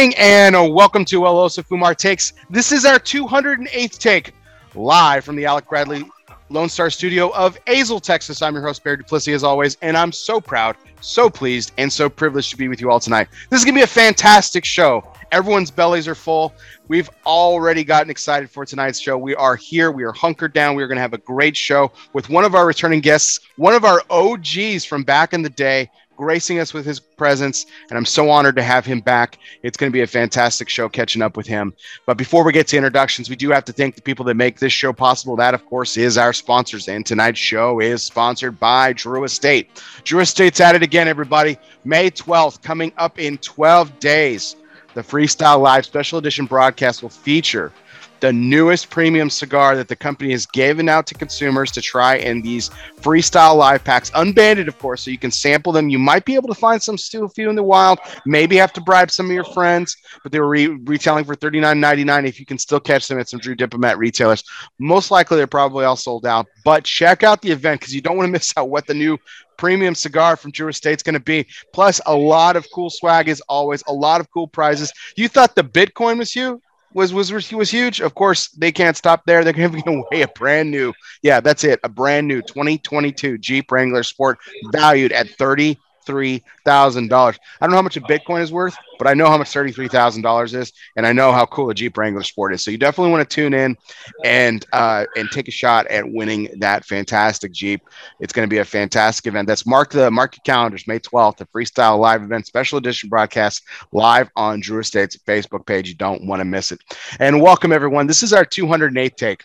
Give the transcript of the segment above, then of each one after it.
Evening and welcome to El Oso Fumar Takes. This is our 208th take live from the Alec Bradley Lone Star Studio of Azle, Texas. I'm your host, Barry Duplessis, as always, and I'm so proud, so pleased, and so privileged to be with you all tonight. This is going to be a fantastic show. Everyone's bellies are full. We've already gotten excited for tonight's show. We are here. We are hunkered down. We are going to have a great show with one of our returning guests, one of our OGs from back in the day, gracing us with his presence. And I'm so honored to have him back. It's going to be a fantastic show catching up with him. But before we get to introductions, we do have to thank the people that make this show possible. That, of course, is our sponsors. And tonight's show is sponsored by Drew Estate. Drew Estate's at it again, everybody. May 12th, coming up in 12 days. The Freestyle Live Special Edition broadcast will feature the newest premium cigar that the company has given out to consumers to try in these freestyle live packs, unbanded, of course, so you can sample them. You might be able to find some still few in the wild, maybe have to bribe some of your friends, but they were re- retailing for $39.99 if you can still catch them at some Drew Diplomat retailers. Most likely, they're probably all sold out, but check out the event because you don't want to miss out what the new premium cigar from Drew Estate's going to be. Plus, a lot of cool swag as always, a lot of cool prizes. You thought the Bitcoin was you? Was was was huge. Of course, they can't stop there. They're giving away a brand new, yeah, that's it, a brand new 2022 Jeep Wrangler Sport, valued at thirty three thousand dollars. I don't know how much a Bitcoin is worth, but I know how much thirty three thousand dollars is, and I know how cool a Jeep Wrangler Sport is. So you definitely want to tune in and uh, and take a shot at winning that fantastic Jeep. It's going to be a fantastic event. That's mark the mark your calendars, May twelfth, the Freestyle Live event, special edition broadcast live on Drew Estate's Facebook page. You don't want to miss it. And welcome everyone. This is our 208th take,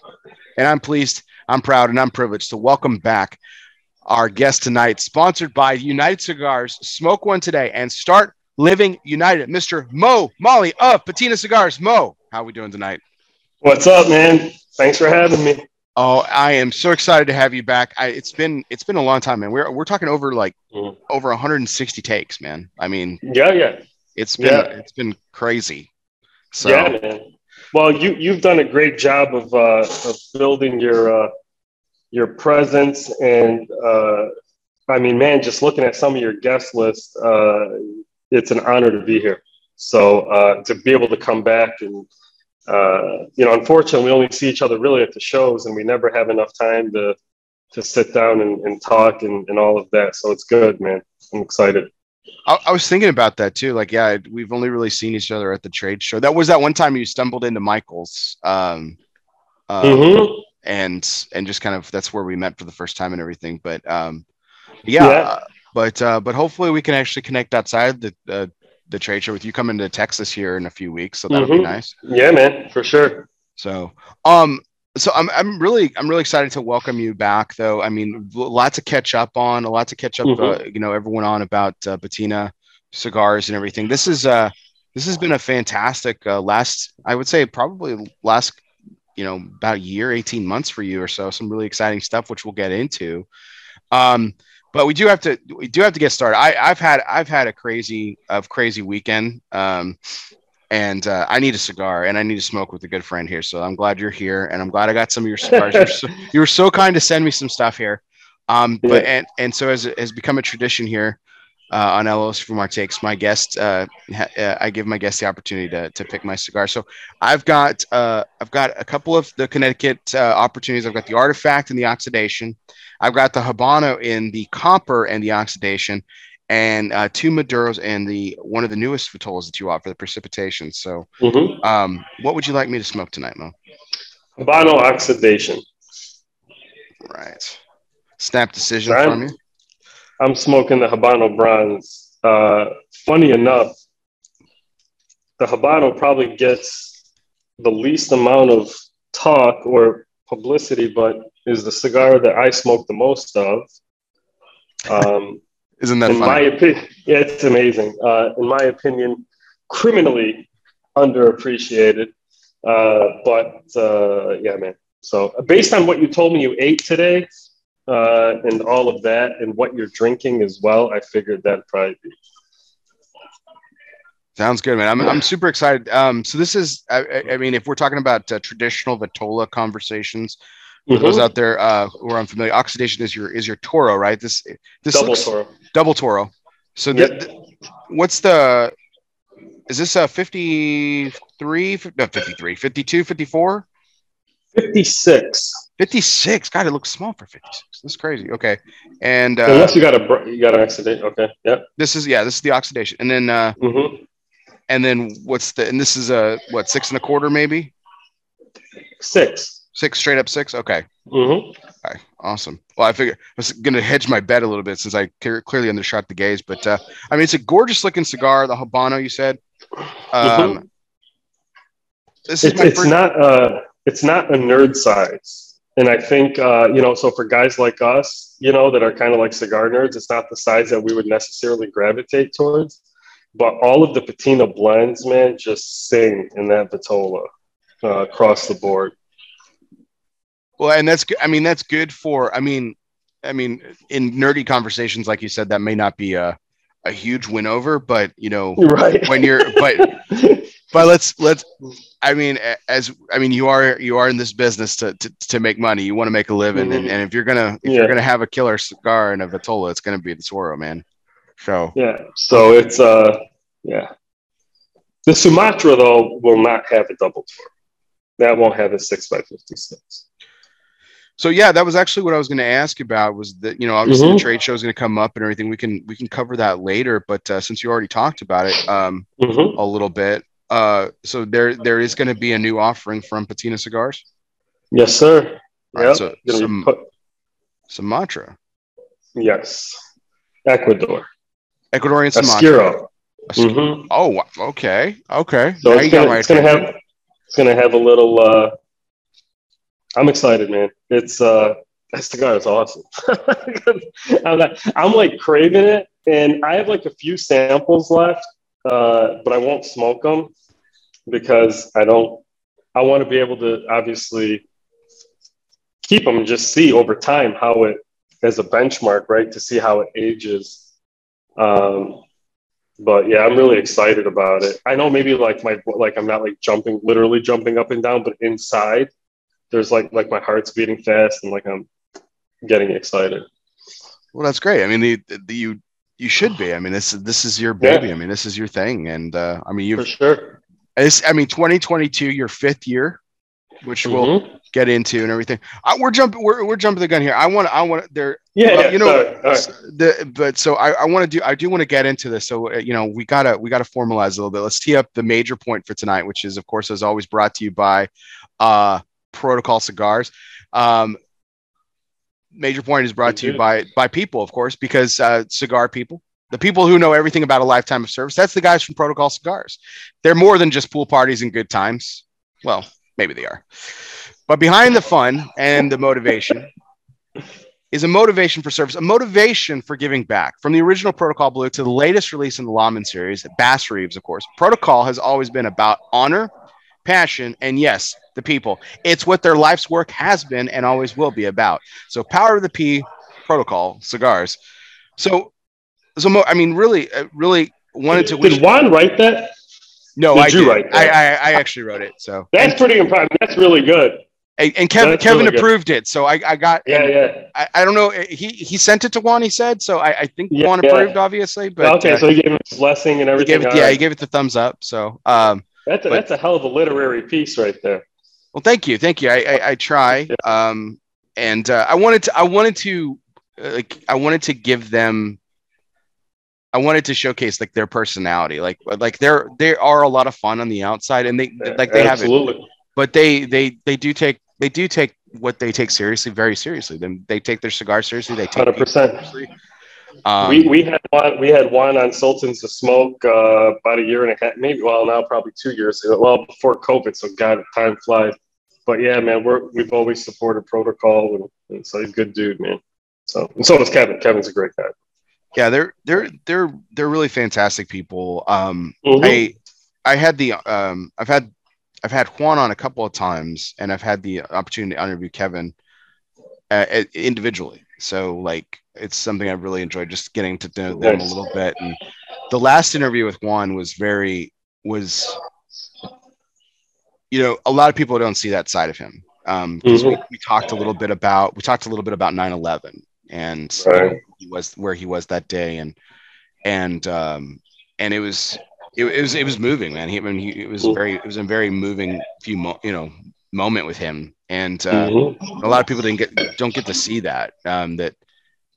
and I'm pleased, I'm proud, and I'm privileged to welcome back our guest tonight, sponsored by United Cigars. Smoke one today and start living united. Mr. Mo Molly of Patina Cigars. Mo, how are we doing tonight? What's up, man? Thanks for having me. Oh, I am so excited to have you back. I, it's been it's been a long time, man. We're we're talking over like mm. over 160 takes, man. I mean, yeah, yeah. It's been yeah. it's been crazy. So yeah, man. Well, you you've done a great job of uh, of building your uh, your presence and uh, I mean, man, just looking at some of your guest list, uh, it's an honor to be here. So uh, to be able to come back and uh, you know, unfortunately, we only see each other really at the shows, and we never have enough time to to sit down and, and talk and, and all of that. So it's good, man. I'm excited. I, I, was thinking about that too. Like, yeah, we've only really seen each other at the trade show. That was that one time you stumbled into Michael's. Um, um, mm-hmm and and just kind of that's where we met for the first time and everything. But um, yeah, yeah. but uh, but hopefully we can actually connect outside the uh, the trade show with you coming to Texas here in a few weeks. So that'll mm-hmm. be nice. Yeah, man, for sure. So um. So I'm, I'm really I'm really excited to welcome you back though. I mean, a lot to catch up on, a lot to catch up, mm-hmm. uh, you know, everyone on about uh, Patina cigars and everything. This is uh this has been a fantastic uh, last I would say probably last you know about a year 18 months for you or so some really exciting stuff which we'll get into um, but we do have to we do have to get started I, i've had i've had a crazy of crazy weekend um, and uh, I need a cigar and I need to smoke with a good friend here. So I'm glad you're here and I'm glad I got some of your cigars. you're so, you were so kind to send me some stuff here. Um, but and and so as it has become a tradition here, uh, on El Oso Fumar Takes. My guest, uh, ha- uh, I give my guest the opportunity to, to pick my cigar. So I've got uh, I've got a couple of the Connecticut uh, opportunities. I've got the Artifact and the Oxidation. I've got the Habano in the Copper and the Oxidation, and uh, two Maduros and the one of the newest Vitolas that you offer, the Precipitation. So, mm-hmm. um, what would you like me to smoke tonight, Mo? Habano Oxidation. Right. Snap decision from you. I'm smoking the Habano Bronze. Uh, funny enough, the Habano probably gets the least amount of talk or publicity, but is the cigar that I smoke the most of. Um, Isn't that in funny? my opinion? Yeah, it's amazing. Uh, in my opinion, criminally underappreciated. Uh, but uh, yeah, man. So based on what you told me you ate today, uh, and all of that and what you're drinking as well, I figured that'd probably be. Sounds good, man. I'm, I'm super excited. Um, so this is, I, I mean, if we're talking about uh, traditional Vitola conversations, for mm-hmm. those out there uh, who are unfamiliar, oxidation is your is your Toro, right? This this double looks, Toro, double Toro. So yep. the, the, what's the is this a 53 no 53 52 54 56 56 god it looks small for 56 that's crazy. Okay. And uh, unless you got a you got an accident okay Yep. this is yeah this is the oxidation. And then uh mm-hmm. and then what's the and this is a what six and a quarter maybe? Six. Six straight up six? Okay. Mm-hmm. okay awesome. Well i figured i was gonna hedge my bet a little bit since i clearly undershot the gauge but uh i mean it's a gorgeous looking cigar the habano you said. Um Mhm. this is it's, my it's first not uh it's not a nerd size and i think uh you know so for guys like us you know that are kind of like cigar nerds it's not the size that we would necessarily gravitate towards but all of the patina blends man just sing in that vitola uh, across the board Well, and that's. I mean, that's good for. I mean, I mean, in nerdy conversations, like you said, that may not be a a huge win over, but you know, right when you're, but but let's let's. I mean, as I mean, you are you are in this business to to, to make money. You want to make a living, and, Mhm. and if you're gonna if Yeah. you're gonna have a killer cigar and a Vitola, it's gonna be the Swaro, man. So yeah so it's uh yeah the sumatra though will not have a double Toro that won't have a 6 by 56 so yeah, that was actually what I was going to ask about. Was that you know obviously Mhm. the trade show is going to come up and everything. We can we can cover that later, but uh, since you already talked about it, um, Mhm. a little bit. Uh, so there there is going to be a new offering from Patina Cigars, yes sir Right, Yep. so some- put- Sumatra, Yes. Ecuador. Ecuadorian Sumatra. Mhm. Oh, okay, okay. So Now it's gonna, it's gonna have it's gonna have a little uh I'm excited, man. It's uh that cigar is awesome. I'm, not, I'm like craving it and I have like a few samples left, uh, but I won't smoke them because I don't I want to be able to obviously keep them and just see over time how it as a benchmark, right? To see how it ages. Um, but yeah, I'm really excited about it. I know maybe like my like I'm not like jumping, literally jumping up and down, but inside there's like like my heart's beating fast and like I'm getting excited. Well, that's great. I mean, the, the you you should be. I mean, this this is your Yeah. baby. I mean, this is your thing, and uh, I mean, you've sure. it's, I mean, 2022, your fifth year, which we'll Mhm. get into and everything. I, we're jumping we're, we're jumping the gun here. I want I want there Yeah, Well, yeah, you know, sorry. All right. the but so I, I want to do I do want to get into this. So uh, you know we gotta we gotta formalize a little bit. Let's tee up the major point for tonight, which is of course as always brought to you by uh, Protocol Cigars. Um, major point is brought to you by by people, of course, because uh, cigar people, the people who know everything about a lifetime of service. That's the guys from Protocol Cigars. They're more than just pool parties and good times. Well, maybe they are, but behind the fun and the motivation is a motivation for service, a motivation for giving back. From the original Protocol Blue to the latest release in the Lawman series, Bass Reeves, of course. Protocol has always been about honor, passion, and yes, the people. It's what their life's work has been and always will be about. So, Power of the P, Protocol, cigars. So, so mo- I mean, really, uh, really wanted to. Did Juan write that? no, did I you did. write I, that? I, I actually wrote it. So, That's pretty impressive. That's really good. and, and Kevin, That's Kevin really good. approved it. So I, I got. Yeah, yeah. I, I don't know. He he sent it to Juan. He said so. I, I think Yeah, Juan yeah. approved, obviously, but okay, uh, so he gave him his blessing and he everything. gave it. Yeah, right. he gave it the thumbs up. So, um, that's a, but- that's a hell of a literary piece right there. Well, thank you, thank you. I I, I try. Um, and uh, I wanted to. I wanted to. uh, Like I wanted to give them. I wanted to showcase like their personality, like like they're they are a lot of fun on the outside, and they like they have it, Absolutely. but they they they do take they do take what they take seriously very seriously. Then they take their cigar seriously. They take hundred percent. Um, we we had one we had one on Sultans of Smoke uh, about a year and a half, maybe well now probably two years ago. Well before COVID, so God, time flies. But yeah, man, we're we've always supported protocol, and, and so he's a good dude, man. So and so is Kevin. Kevin's a great guy. yeah they're they're they're they're really fantastic people um Mhm. i i had the um i've had i've had juan on a couple of times and i've had the opportunity to interview kevin uh, individually so like it's something i've really enjoyed just getting to know them a little bit and the last interview with juan was very was you know a lot of people don't see that side of him um 'cause we, we talked a little bit about we talked a little bit about 9-11 and you know, Right. he was where he was that day and and um and it was it, it, was it was moving, man. He, I mean, he, it was very it was a very moving few mo- you know moment with him, and uh, mm-hmm. a lot of people didn't get don't get to see that. Um, that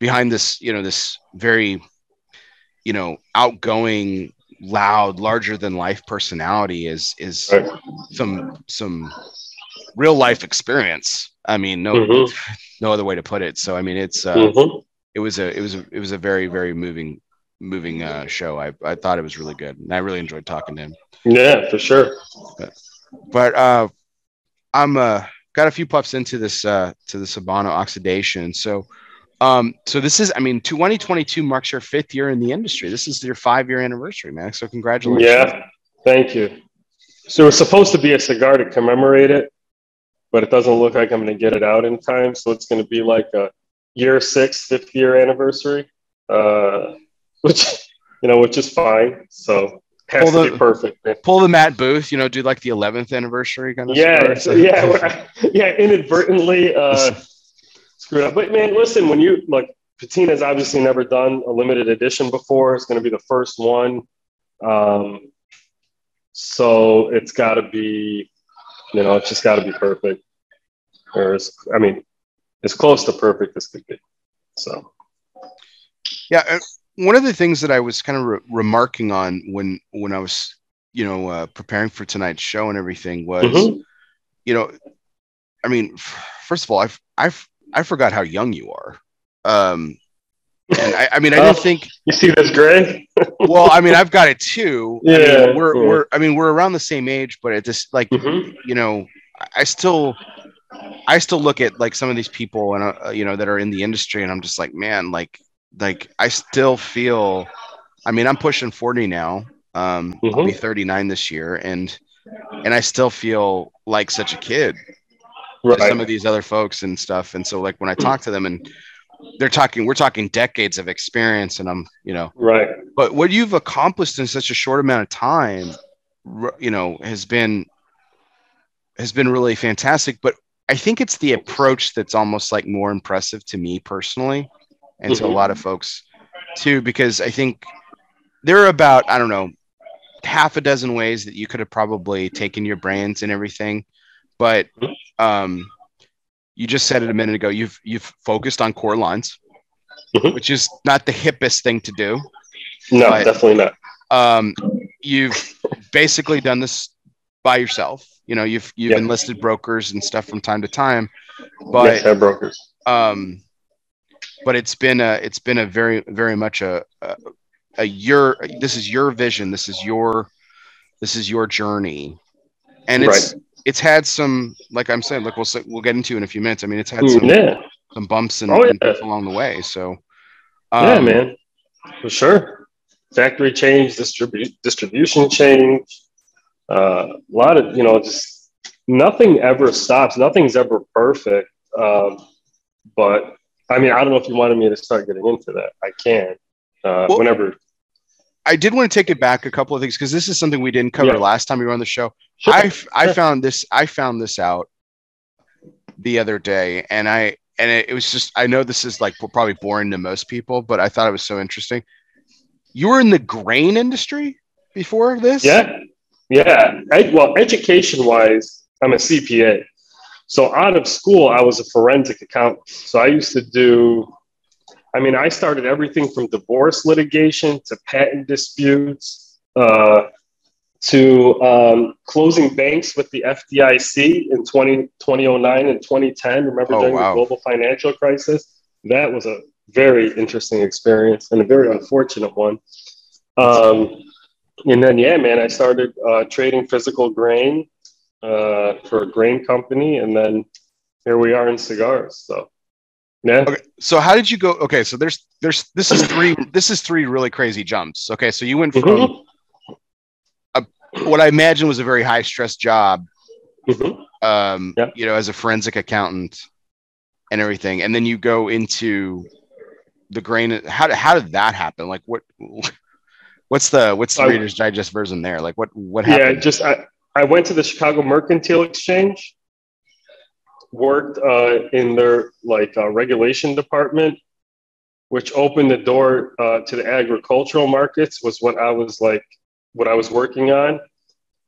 behind this you know this very you know outgoing loud larger than life personality is is right. some some real life experience i mean no mm-hmm. no other way to put it so i mean it's uh mm-hmm. it was a it was a, it was a very very moving moving uh, show. I, I thought it was really good, and I really enjoyed talking to him. Yeah, for sure. But, but uh, I'm uh, got a few puffs into this uh, to the Habano oxidation. So, um, so this is, I mean, 2022 marks your fifth year in the industry. This is your five year anniversary, man. So congratulations. Yeah, thank you. So it's supposed to be a cigar to commemorate it, but it doesn't look like I'm going to get it out in time. So it's going to be like a year six, fifth year anniversary. Uh, which you know, which is fine. So has pull the, perfect. Man. Pull the Matt Booth, you know, do like the 11th anniversary kind of. Yeah, so. yeah, yeah. Inadvertently uh, screwed up, but man, listen, when you like Patina's obviously never done a limited edition before. It's going to be the first one. Um, so it's got to be, you know, it's just got to be perfect. Or, as, I mean, as close to perfect as could be. So, yeah, one of the things that I was kind of re- remarking on when when I was you know uh, preparing for tonight's show and everything was mm-hmm. you know I mean f- first of all I I I forgot how young you are um and I, I mean I didn't think you see this gray well I mean I've got it too yeah I mean, we're yeah. we're I mean we're around the same age but it just like mm-hmm. you know I still I still look at like some of these people and uh, you know that are in the industry and I'm just like man like like I still feel I mean I'm pushing 40 now. Um mm-hmm. I'll be 39 this year and and I still feel like such a kid right. some of these other folks and stuff. And so like when I talk to them and they're talking we're talking decades of experience and I'm, you know, right. But what you've accomplished in such a short amount of time, you know, has been has been really fantastic, but I think it's the approach that's almost like more impressive to me personally and to a mm-hmm. lot of folks too, because I think there are about, I don't know, half a dozen ways that you could have probably taken your brands and everything. But um, you just said it a minute ago, you've you've focused on core lines, mm-hmm. which is not the hippest thing to do. No, but, definitely not. Um, you've basically done this by yourself. You know, you've you've yep. enlisted brokers and stuff from time to time, but yes, brokers. Um, but it's been a it's been a very very much a a, a your this is your vision this is your this is your journey and it's right. It's had some like i'm saying like we'll we'll get into in a few minutes i mean it's had mm, some yeah. some bumps and, oh, yeah. and along the way so um, yeah man for sure factory change distribute distribution change uh, a lot of you know just nothing ever stops nothing's ever perfect um, but I mean, I don't know if you wanted me to start getting into that. I can uh, well, whenever. I did want to take it back a couple of things because this is something we didn't cover yeah. last time we were on the show. I I found this I found this out the other day, and I and it, it was just I know this is like probably boring to most people, but I thought it was so interesting. You were in the grain industry before this? Yeah, yeah. I, well, education wise, I'm a CPA. So out of school, I was a forensic accountant. So I used to do, I mean, I started everything from divorce litigation to patent disputes uh, to um, closing banks with the FDIC in 20, 2009 and 2010. Remember oh, during wow. the global financial crisis? That was a very interesting experience and a very unfortunate one. Um, and then, yeah, man, I started uh, trading physical grain uh, for a grain company, and then here we are in cigars. So, yeah. Okay. So how did you go? Okay, so there's there's this is three this is three really crazy jumps. Okay, so you went from mm-hmm. What I imagine was a very high stress job, mm-hmm. um, yep. you know, as a forensic accountant and everything, and then you go into the grain. How how did that happen? Like what? What's the what's the Reader's Digest version there? Like what what happened? Yeah, just I, I went to the Chicago Mercantile Exchange, worked uh, in their like uh, regulation department, which opened the door uh, to the agricultural markets. Was what I was like what I was working on,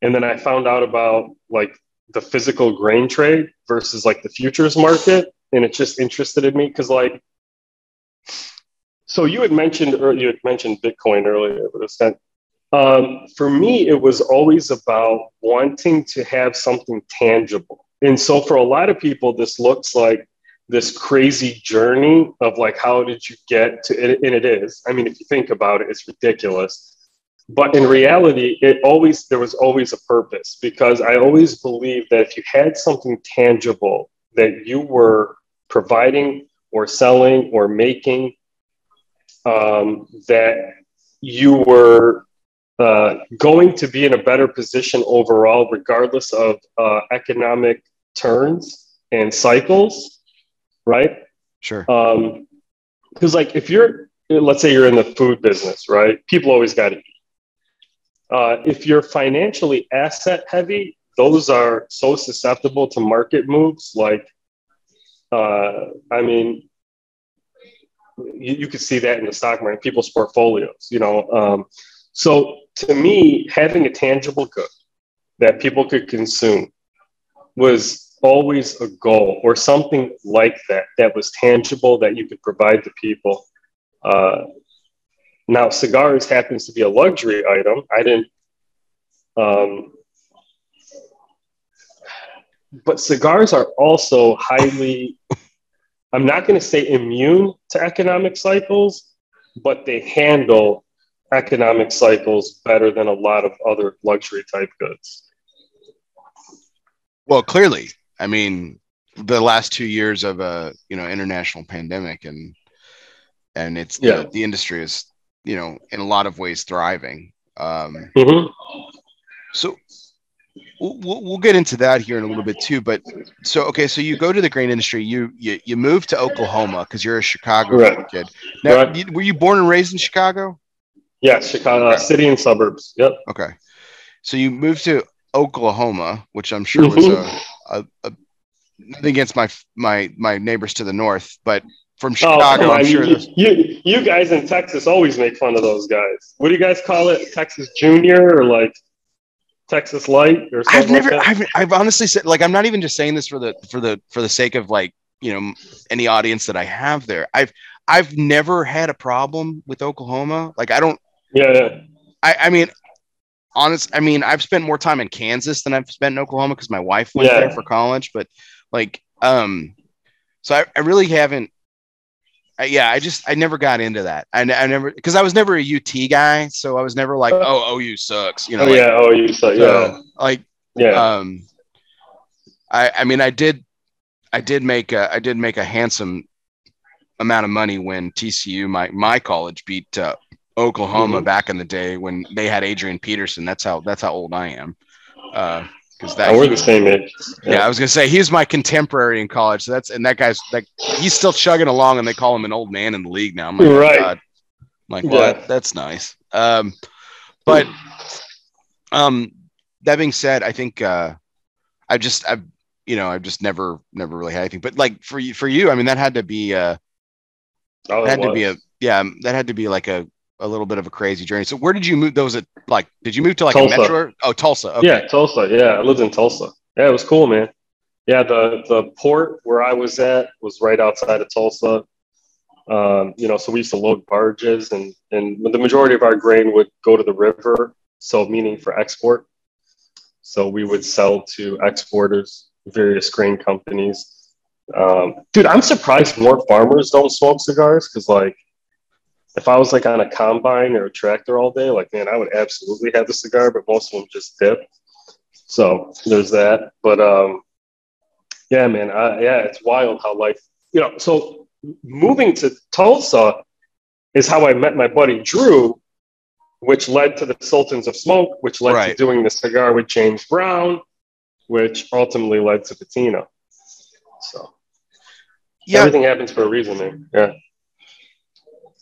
and then I found out about like the physical grain trade versus like the futures market, and it just interested in me because like. So you had mentioned you had mentioned Bitcoin earlier, but it's um, for me, it was always about wanting to have something tangible. And so for a lot of people, this looks like this crazy journey of like, how did you get to it? And it is. I mean, if you think about it, it's ridiculous. But in reality, it always, there was always a purpose because I always believed that if you had something tangible that you were providing or selling or making, um, that you were uh, going to be in a better position overall, regardless of uh, economic turns and cycles, right? Sure. Because, um, like, if you're, let's say you're in the food business, right? People always got to eat. Uh, if you're financially asset heavy, those are so susceptible to market moves. Like, uh, I mean, you, you could see that in the stock market, people's portfolios. You know, um, so to me, having a tangible good that people could consume was always a goal or something like that that was tangible that you could provide to people. Uh, now, cigars happens to be a luxury item. I didn't, um, but cigars are also highly, I'm not going to say immune to economic cycles, but they handle economic cycles better than a lot of other luxury type goods. Well, clearly, I mean, the last two years of a you know international pandemic and and it's yeah. the, the industry is you know in a lot of ways thriving. Um, mm-hmm. So we'll, we'll get into that here in a little bit too. But so okay, so you go to the grain industry. You you, you move to Oklahoma because you're a Chicago right. kid. Now, right. you, were you born and raised in Chicago? Yeah, Chicago okay. city and suburbs. Yep. Okay. So you moved to Oklahoma, which I'm sure was mm-hmm. a, a, a nothing against my my my neighbors to the north, but from oh, Chicago, oh, I'm sure you, you, you guys in Texas always make fun of those guys. What do you guys call it? Texas Junior or like Texas Light or something? I've never, like I've, I've honestly said like I'm not even just saying this for the for the for the sake of like you know any audience that I have there. I've I've never had a problem with Oklahoma. Like I don't yeah, yeah. I, I mean, honest. I mean, I've spent more time in Kansas than I've spent in Oklahoma because my wife went yeah. there for college. But like, um, so I, I really haven't. Yeah, I just I never got into that. I, I never because I was never a UT guy, so I was never like, uh, oh, OU sucks. You know, oh, like, yeah, OU sucks. Yeah, like yeah. Um, I I mean, I did I did make a I did make a handsome amount of money when TCU my my college beat uh, Oklahoma mm-hmm. back in the day when they had Adrian Peterson. That's how that's how old I am. Because that oh, we're the same age. Yeah. yeah. I was gonna say he's my contemporary in college. So that's and that guy's like he's still chugging along, and they call him an old man in the league now. I'm like, right. God. I'm like, well, yeah. that's nice. Um, but um, that being said, I think uh, I just I've you know I've just never never really had anything. But like for you for you, I mean that had to be uh, oh, had to be a yeah that had to be like a a little bit of a crazy journey. So where did you move? Those at like, did you move to like Tulsa. a metro? Oh, Tulsa. Okay. Yeah, Tulsa. Yeah, I lived in Tulsa. Yeah, it was cool, man. Yeah, the the port where I was at was right outside of Tulsa. Um, you know, so we used to load barges, and and the majority of our grain would go to the river, so meaning for export. So we would sell to exporters, various grain companies. Um, dude, I'm surprised more farmers don't smoke cigars because, like, if I was like on a combine or a tractor all day, like man, I would absolutely have a cigar, but most of them just dip. So there's that. But um, yeah, man, I, yeah, it's wild how life, you know. So moving to Tulsa is how I met my buddy Drew, which led to the Sultans of Smoke, which led right. to doing the cigar with James Brown, which ultimately led to Patina. So yeah. everything happens for a reason, man. Yeah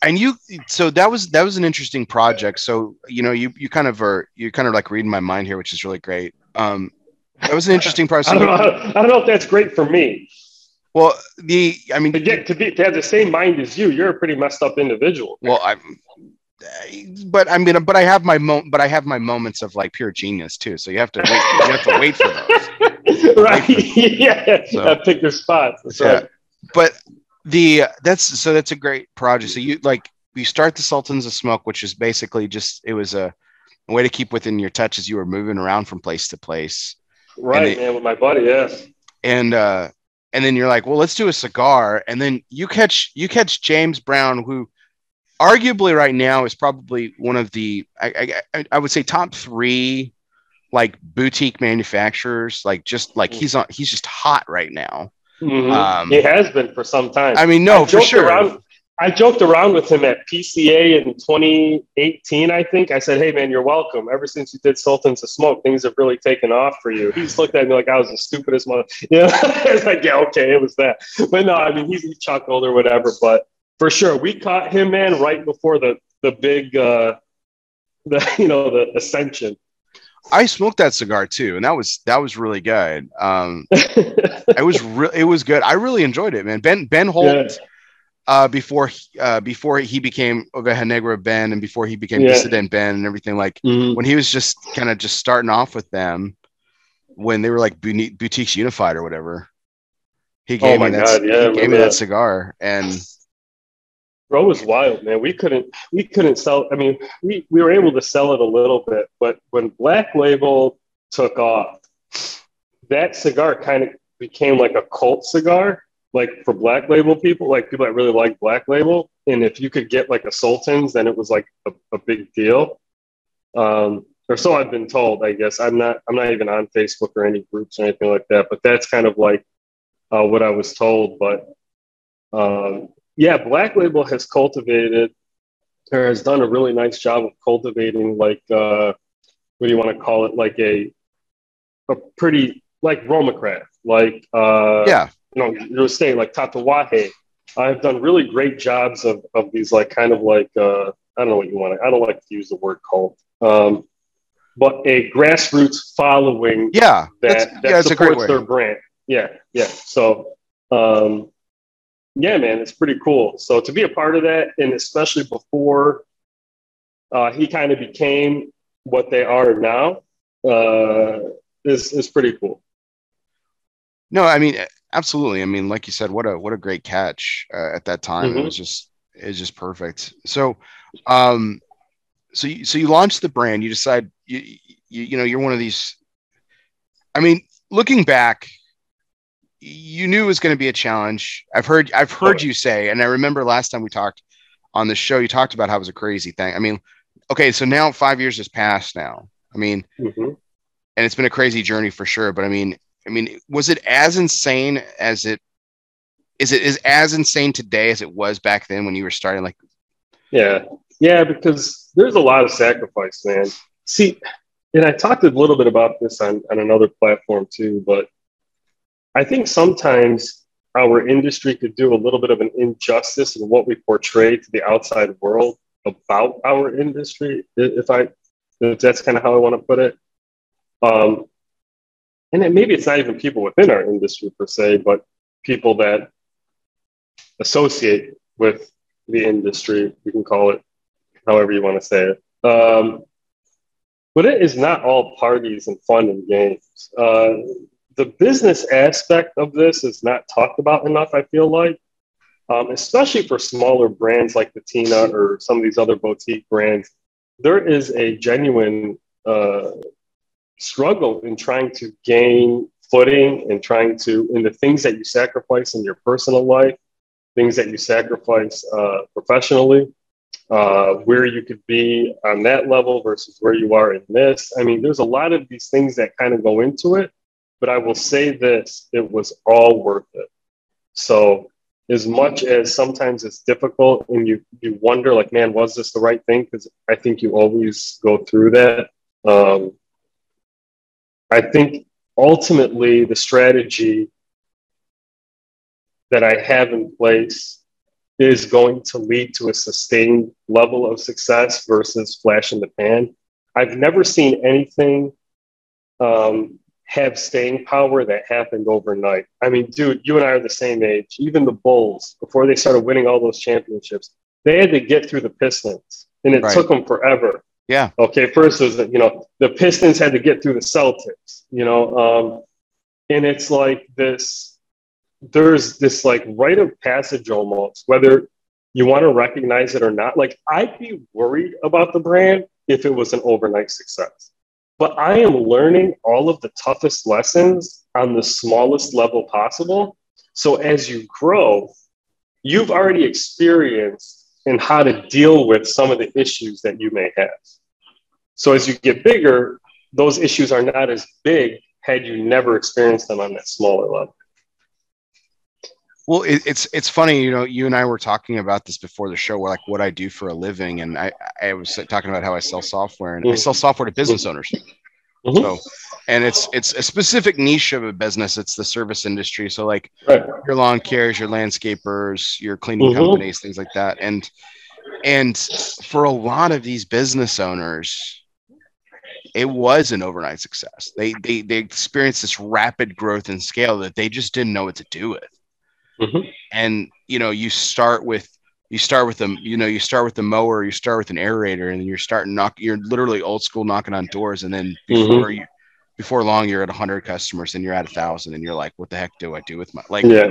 and you so that was that was an interesting project so you know you you kind of are you kind of like reading my mind here which is really great um that was an interesting process I, don't know, I don't know if that's great for me well the i mean to get to be to have the same mind as you you're a pretty messed up individual well i'm but I mean, but I have my mo- but I have my moments of like pure genius too. So you have to wait, you have to wait for those. right? For, yeah, so, pick your spots. That's yeah. right. But the that's so that's a great project. So you like you start the Sultans of Smoke, which is basically just it was a, a way to keep within your touch as you were moving around from place to place. Right, it, man, with my buddy, yeah. And uh and then you're like, well, let's do a cigar. And then you catch you catch James Brown, who arguably right now is probably one of the I, I, I would say top three like boutique manufacturers. Like just like he's on he's just hot right now. Mm-hmm. Um, he has been for some time. I mean, no, I for sure. Around, I joked around with him at PCA in 2018, I think. I said, Hey, man, you're welcome. Ever since you did Sultans of Smoke, things have really taken off for you. He just looked at me like I was the stupidest mother. Yeah. it's like, Yeah, okay, it was that. But no, I mean, he's, he chuckled or whatever. But for sure, we caught him, man, right before the, the big, uh, the, you know, the ascension. I smoked that cigar too, and that was that was really good. Um, it was real. It was good. I really enjoyed it, man. Ben Ben Holt, yeah. uh, before uh, before he became Oveja Negra Ben, and before he became yeah. Dissident Ben, and everything like mm-hmm. when he was just kind of just starting off with them, when they were like boutiques unified or whatever. He oh gave oh me that. God, yeah, he gave me that. that cigar, and Bro was wild, man. We couldn't we couldn't sell. I mean, we, we were able to sell it a little bit, but when Black Label took off, that cigar kind of became like a cult cigar, like for Black Label people, like people that really like Black Label. And if you could get like a Sultans, then it was like a, a big deal. Um, or so I've been told. I guess I'm not I'm not even on Facebook or any groups or anything like that. But that's kind of like uh, what I was told. But um, yeah, Black Label has cultivated or has done a really nice job of cultivating like uh, what do you want to call it? Like a a pretty like RoMa Craft, like uh, yeah, you know, you were saying like Tatuaje. I've done really great jobs of of these like kind of like uh, I don't know what you want to. I don't like to use the word cult. Um, but a grassroots following yeah that, that yeah, supports their brand yeah yeah so um, yeah, man, it's pretty cool. So to be a part of that, and especially before uh, he kind of became what they are now, uh, is is pretty cool. No, I mean, absolutely. I mean, like you said, what a what a great catch uh, at that time. Mm-hmm. It was just it's just perfect. So, um, so you, so you launched the brand. You decide you, you you know you're one of these. I mean, looking back, you knew it was going to be a challenge. I've heard I've heard you say, and I remember last time we talked on the show, you talked about how it was a crazy thing. I mean, okay, so now five years has passed now. I mean, mm-hmm. and it's been a crazy journey for sure. But I mean, I mean, was it as insane as it is? It is as insane today as it was back then when you were starting? Like, yeah, yeah, because there's a lot of sacrifice, man. See, and I talked a little bit about this on on another platform too, but I think sometimes our industry could do a little bit of an injustice in what we portray to the outside world about our industry, if I if that's kind of how I want to put it. Um, and maybe it's not even people within our industry per se, but people that associate with the industry. You can call it however you want to say it. Um, but it is not all parties and fun and games. Uh, the business aspect of this is not talked about enough, I feel like, um, especially for smaller brands like the Patina or some of these other boutique brands. There is a genuine uh, struggle in trying to gain footing and trying to, in the things that you sacrifice in your personal life, things that you sacrifice uh, professionally, uh, where you could be on that level versus where you are in this. I mean, there's a lot of these things that kind of go into it. But I will say this it was all worth it. So, as much as sometimes it's difficult and you, you wonder, like, man, was this the right thing? Because I think you always go through that. Um, I think ultimately the strategy that I have in place is going to lead to a sustained level of success versus flash in the pan. I've never seen anything um, have staying power that happened overnight. I mean, dude, you and I are the same age. Even the Bulls, before they started winning all those championships, they had to get through the Pistons. and it Right. took them forever. Yeah. Okay. First was that, you know the Pistons had to get through the Celtics. You know, um, and it's like this. There's this like rite of passage almost, whether you want to recognize it or not. Like I'd be worried about the brand if it was an overnight success, but I am learning all of the toughest lessons on the smallest level possible. So as you grow, you've already experienced in how to deal with some of the issues that you may have. So as you get bigger, those issues are not as big had you never experienced them on that smaller level. Well, it, it's it's funny, you know. You and I were talking about this before the show, like what I do for a living, and I I was talking about how I sell software, and I Mhm. sell software to business owners. Mhm. So, and it's it's a specific niche of a business. It's the service industry. So, like Right. your lawn cares, your landscapers, your cleaning Mhm. companies, things like that. And and for a lot of these business owners, it was an overnight success. They they they experienced this rapid growth and scale that they just didn't know what to do with. Mhm. And you know, you start with you start with them, you know, you start with the mower, you start with an aerator, and then you're starting knock. You're literally old school knocking on doors, and then Mhm. before you before long, you're at hundred customers, and you're at a thousand, and you're like, what the heck do I do with my like? Yeah.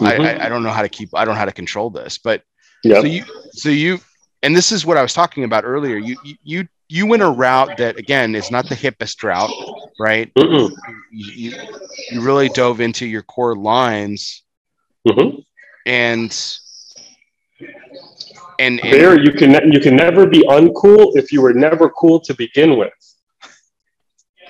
I, Mhm. I I don't know how to keep. I don't know how to control this, but Yeah. so you so you and this is what I was talking about earlier. You you you went a route that again is not the hippest route, right? You you, you really dove into your core lines Mhm. and and, and There, you can you can never be uncool if you were never cool to begin with,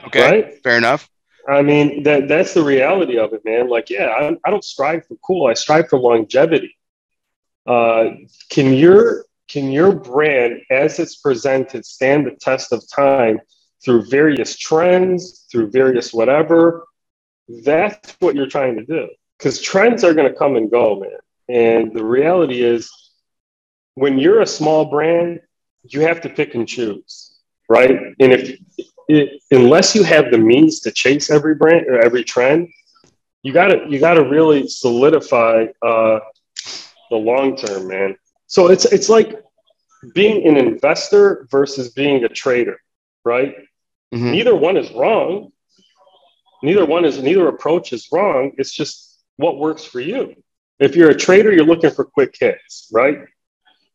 okay, right? fair enough. I mean, that that's the reality of it, man. Like, yeah, I, I don't strive for cool. I strive for longevity. Uh, can your can your brand, as it's presented, stand the test of time through various trends, through various whatever? That's what you're trying to do. Because trends are going to come and go, man. And the reality is, when you're a small brand, you have to pick and choose, right? And if it, unless you have the means to chase every brand or every trend, you gotta you gotta really solidify uh, the long term, man. So it's it's like being an investor versus being a trader, right? Mhm. Neither one is wrong. Neither one is neither approach is wrong. It's just what works for you. If you're a trader, you're looking for quick hits, right?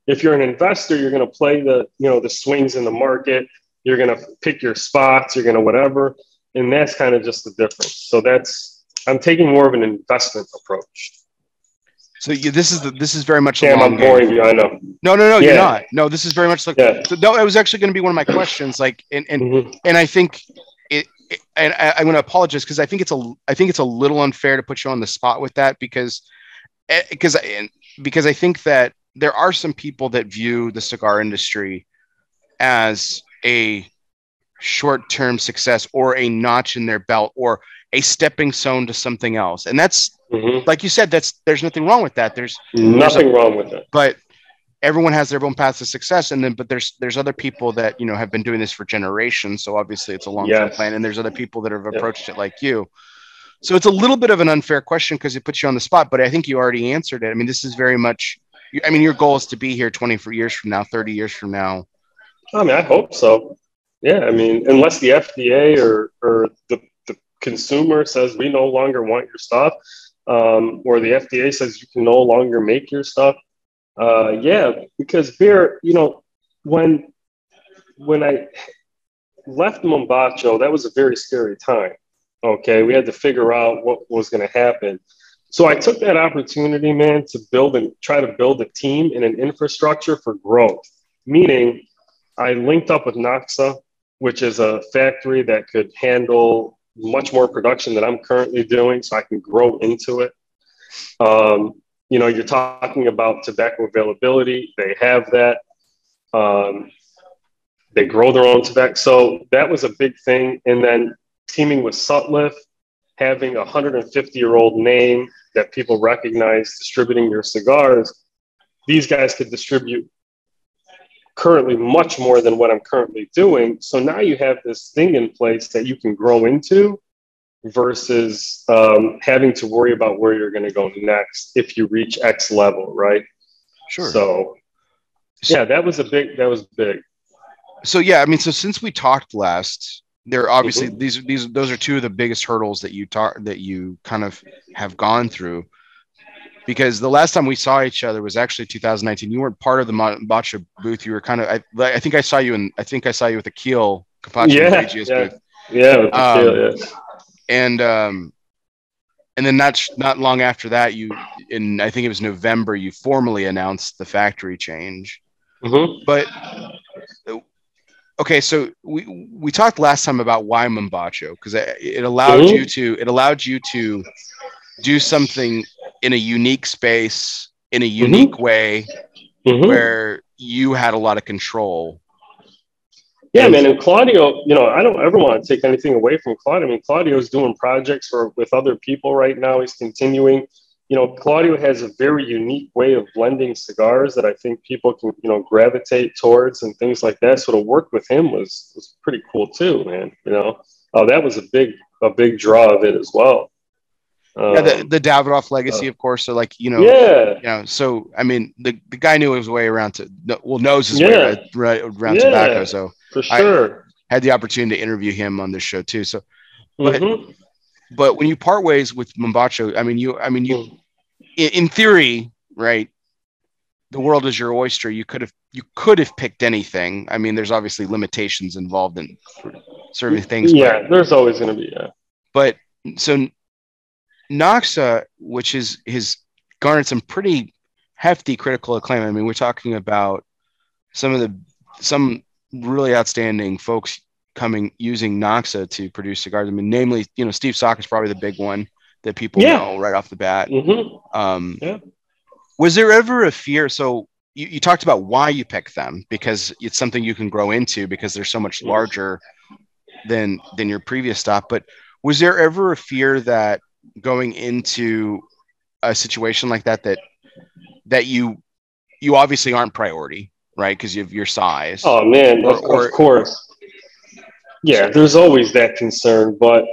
If you're an investor, you're going to play the you know the swings in the market. You're going to pick your spots. You're going to whatever, and that's kind of just the difference. So that's I'm taking more of an investment approach. So you, this is the this is very much long I'm boring you. I know. No, no, no, you're not. No, this is very much like Yeah. so, no. It was actually going to be one of my questions. Like, and and Mhm. and I think and I, I'm going to apologize because I think it's a I think it's a little unfair to put you on the spot with that because because because I think that there are some people that view the cigar industry as a short-term success or a notch in their belt or a stepping stone to something else and that's Mhm. like you said that's there's nothing wrong with that there's Nothing wrong with it. but everyone has their own path to success and then but there's there's other people that you know have been doing this for generations so obviously it's a long-term Yes. plan and there's other people that have Yeah. approached it like you so it's a little bit of an unfair question because it puts you on the spot but i think you already answered it i mean this is very much i mean your goal is to be here 24 years from now 30 years from now I mean, I hope so. Yeah, I mean, unless the FDA or or the, the consumer says we no longer want your stuff, um, or the FDA says you can no longer make your stuff. Uh, yeah, because beer, you know, when when I left Mombacho, that was a very scary time. Okay, we had to figure out what was going to happen. So I took that opportunity, man, to build and try to build a team and an infrastructure for growth. Meaning, I linked up with Noxa, which is a factory that could handle much more production than I'm currently doing, so I can grow into it. Um, you know, you're talking about tobacco availability; they have that. Um, they grow their own tobacco, so that was a big thing. And then teaming with Sutliff, having a 150 year old name that people recognize, distributing your cigars. These guys could distribute currently much more than what I'm currently doing. So now you have this thing in place that you can grow into versus um, having to worry about where you're going to go next if you reach X level, right? sure So yeah, that was a big. That was big. So yeah, I mean, so since we talked last, there obviously mm-hmm. these these those are two of the biggest hurdles that you talk that you kind of have gone through. Because the last time we saw each other was actually 2019. You weren't part of the Mombacho booth. You were kind of. I, I think I saw you in. I think I saw you with Akil Kapachi yeah, yeah. booth. Yeah, with um, yeah. And um, and then not not long after that, you in I think it was November, you formally announced the factory change. Mm-hmm. But okay, so we we talked last time about why Mombacho because it allowed mm-hmm. you to it allowed you to do something in a unique space in a mm-hmm. unique mm-hmm. way where you had a lot of control yeah, man. And Claudio, you know, I don't ever want to take anything away from Claudio. I mean, Claudio's doing projects for with other people right now. He's continuing. You know, Claudio has a very unique way of blending cigars that I think people can, you know, gravitate towards and things like that. So to work with him was was pretty cool too, man. You know, oh, that was a big a big draw of it as well. Um, yeah, the, um, the Davidoff legacy, uh, of course. So, like you know, yeah, you know. So, I mean, the, the guy knew his way around to well knows his yeah. way right, around yeah. tobacco. So, for sure. I had the opportunity to interview him on this show too. So, but mm-hmm. but when you part ways with Mombacho, I mean, you, I mean, you, mm. in, in theory, right? The world is your oyster. You could have you could have picked anything. I mean, there's obviously limitations involved in certain things. Yeah, but, there's always going to be. Yeah. But so Noxa, which is his garnered some pretty hefty critical acclaim. I mean, we're talking about some of the some really outstanding folks coming using Noxa to produce cigars. I mean, namely, you know, Steve Saka is probably the big one that people yeah. know right off the bat. Mm-hmm. Um, yeah. Was there ever a fear? So you, you, talked about why you picked them because it's something you can grow into because they're so much larger than than your previous stop. But was there ever a fear that going into a situation like that that that you you obviously aren't priority right? Because of your size. Oh man, or, of, or, of course. Yeah, there's always that concern, but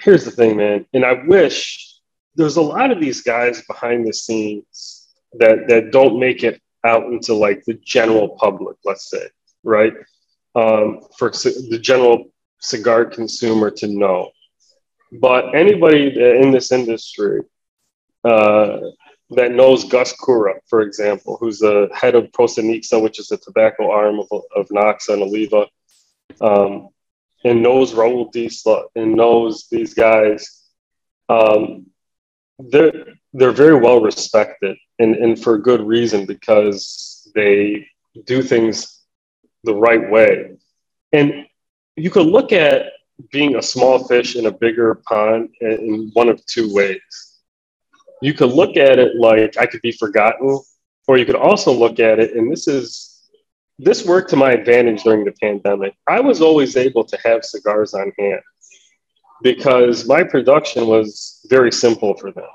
here's the thing, man, and I wish there's a lot of these guys behind the scenes that that don't make it out into like the general public, let's say, right? Um, for the general cigar consumer to know. But anybody in this industry uh, that knows Gus Kura, for example, who's the head of Prosanixa, which is the tobacco arm of, of Noxa and Oliva, um, and knows Raul Disla and knows these guys, um, they're, they're very well respected and, and for good reason because they do things the right way. And you could look at being a small fish in a bigger pond in one of two ways you could look at it like I could be forgotten, or you could also look at it, and this is this worked to my advantage during the pandemic. I was always able to have cigars on hand because my production was very simple for them,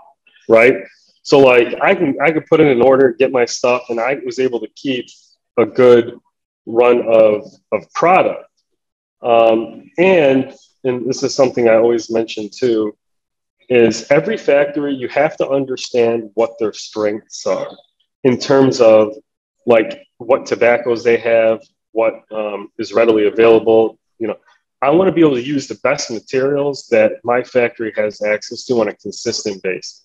right? So like I can I could put in an order, get my stuff, and I was able to keep a good run of of product. Um, and and this is something I always mention too is every factory you have to understand what their strengths are in terms of like what tobaccos they have what um, is readily available you know. I want to be able to use the best materials that my factory has access to on a consistent basis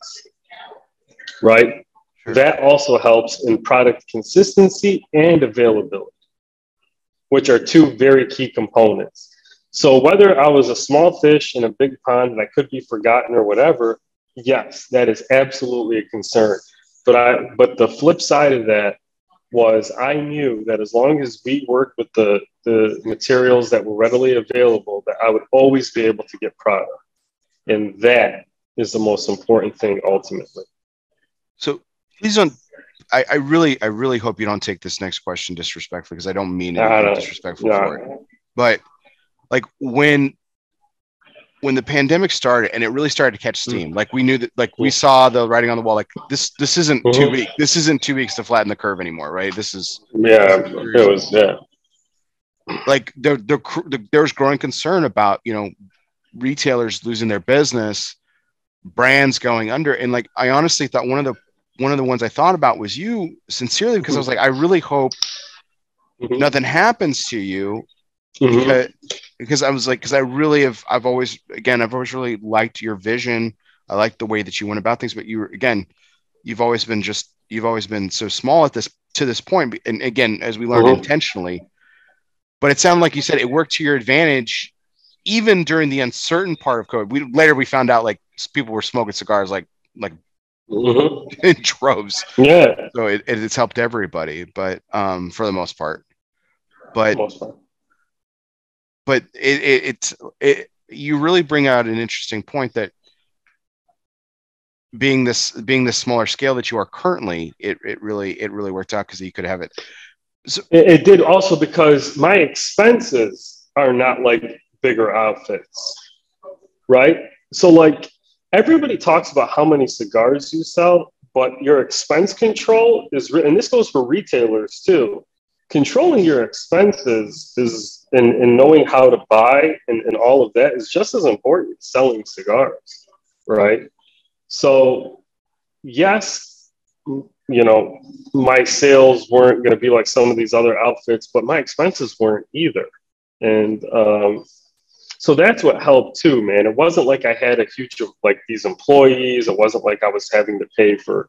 right? Sure. that also helps in product consistency and availability which are two very key components so whether I was a small fish in a big pond and I could be forgotten or whatever, yes, that is absolutely a concern. But I but the flip side of that was I knew that as long as we worked with the the materials that were readily available, that I would always be able to get product. And that is the most important thing ultimately. So please don't I, I really I really hope you don't take this next question disrespectfully because I don't mean it disrespectful for it. But like when when the pandemic started and it really started to catch hmm. steam, like we knew that, like we saw the writing on the wall, like this, this isn't mm-hmm. two weeks, this isn't two weeks to flatten the curve anymore, right? This is yeah, it was yeah. Like there, there, there's growing concern about you know retailers losing their business, brands going under, and like I honestly thought one of the one of the ones I thought about was you sincerely because I was like, I really hope Mhm. nothing happens to you Mhm. because, because I was like, because I really have, I've always, again, I've always really liked your vision. I like the way that you went about things, but you were, again, you've always been just, you've always been so small at this, to this point. And again, as we learned Mhm. intentionally, but it sounded like you said it worked to your advantage, even during the uncertain part of COVID. We later we found out like people were smoking cigars like, like Mhm. in droves. Yeah. So it, it, it's helped everybody, but, um, for the most part, but Most part. But it, it it's it you really bring out an interesting point that being this being this smaller scale that you are currently it, it really it really worked out because you could have it It, it did also because my expenses are not like bigger outfits, right? So, like, everybody talks about how many cigars you sell, but your expense control is, and this goes for retailers too. Controlling your expenses is, and, and knowing how to buy and, and all of that is just as important as selling cigars, right? So, yes, you know, my sales weren't going to be like some of these other outfits, but my expenses weren't either. And um, so that's what helped too, man. It wasn't like I had a huge, like these employees. It wasn't like I was having to pay for,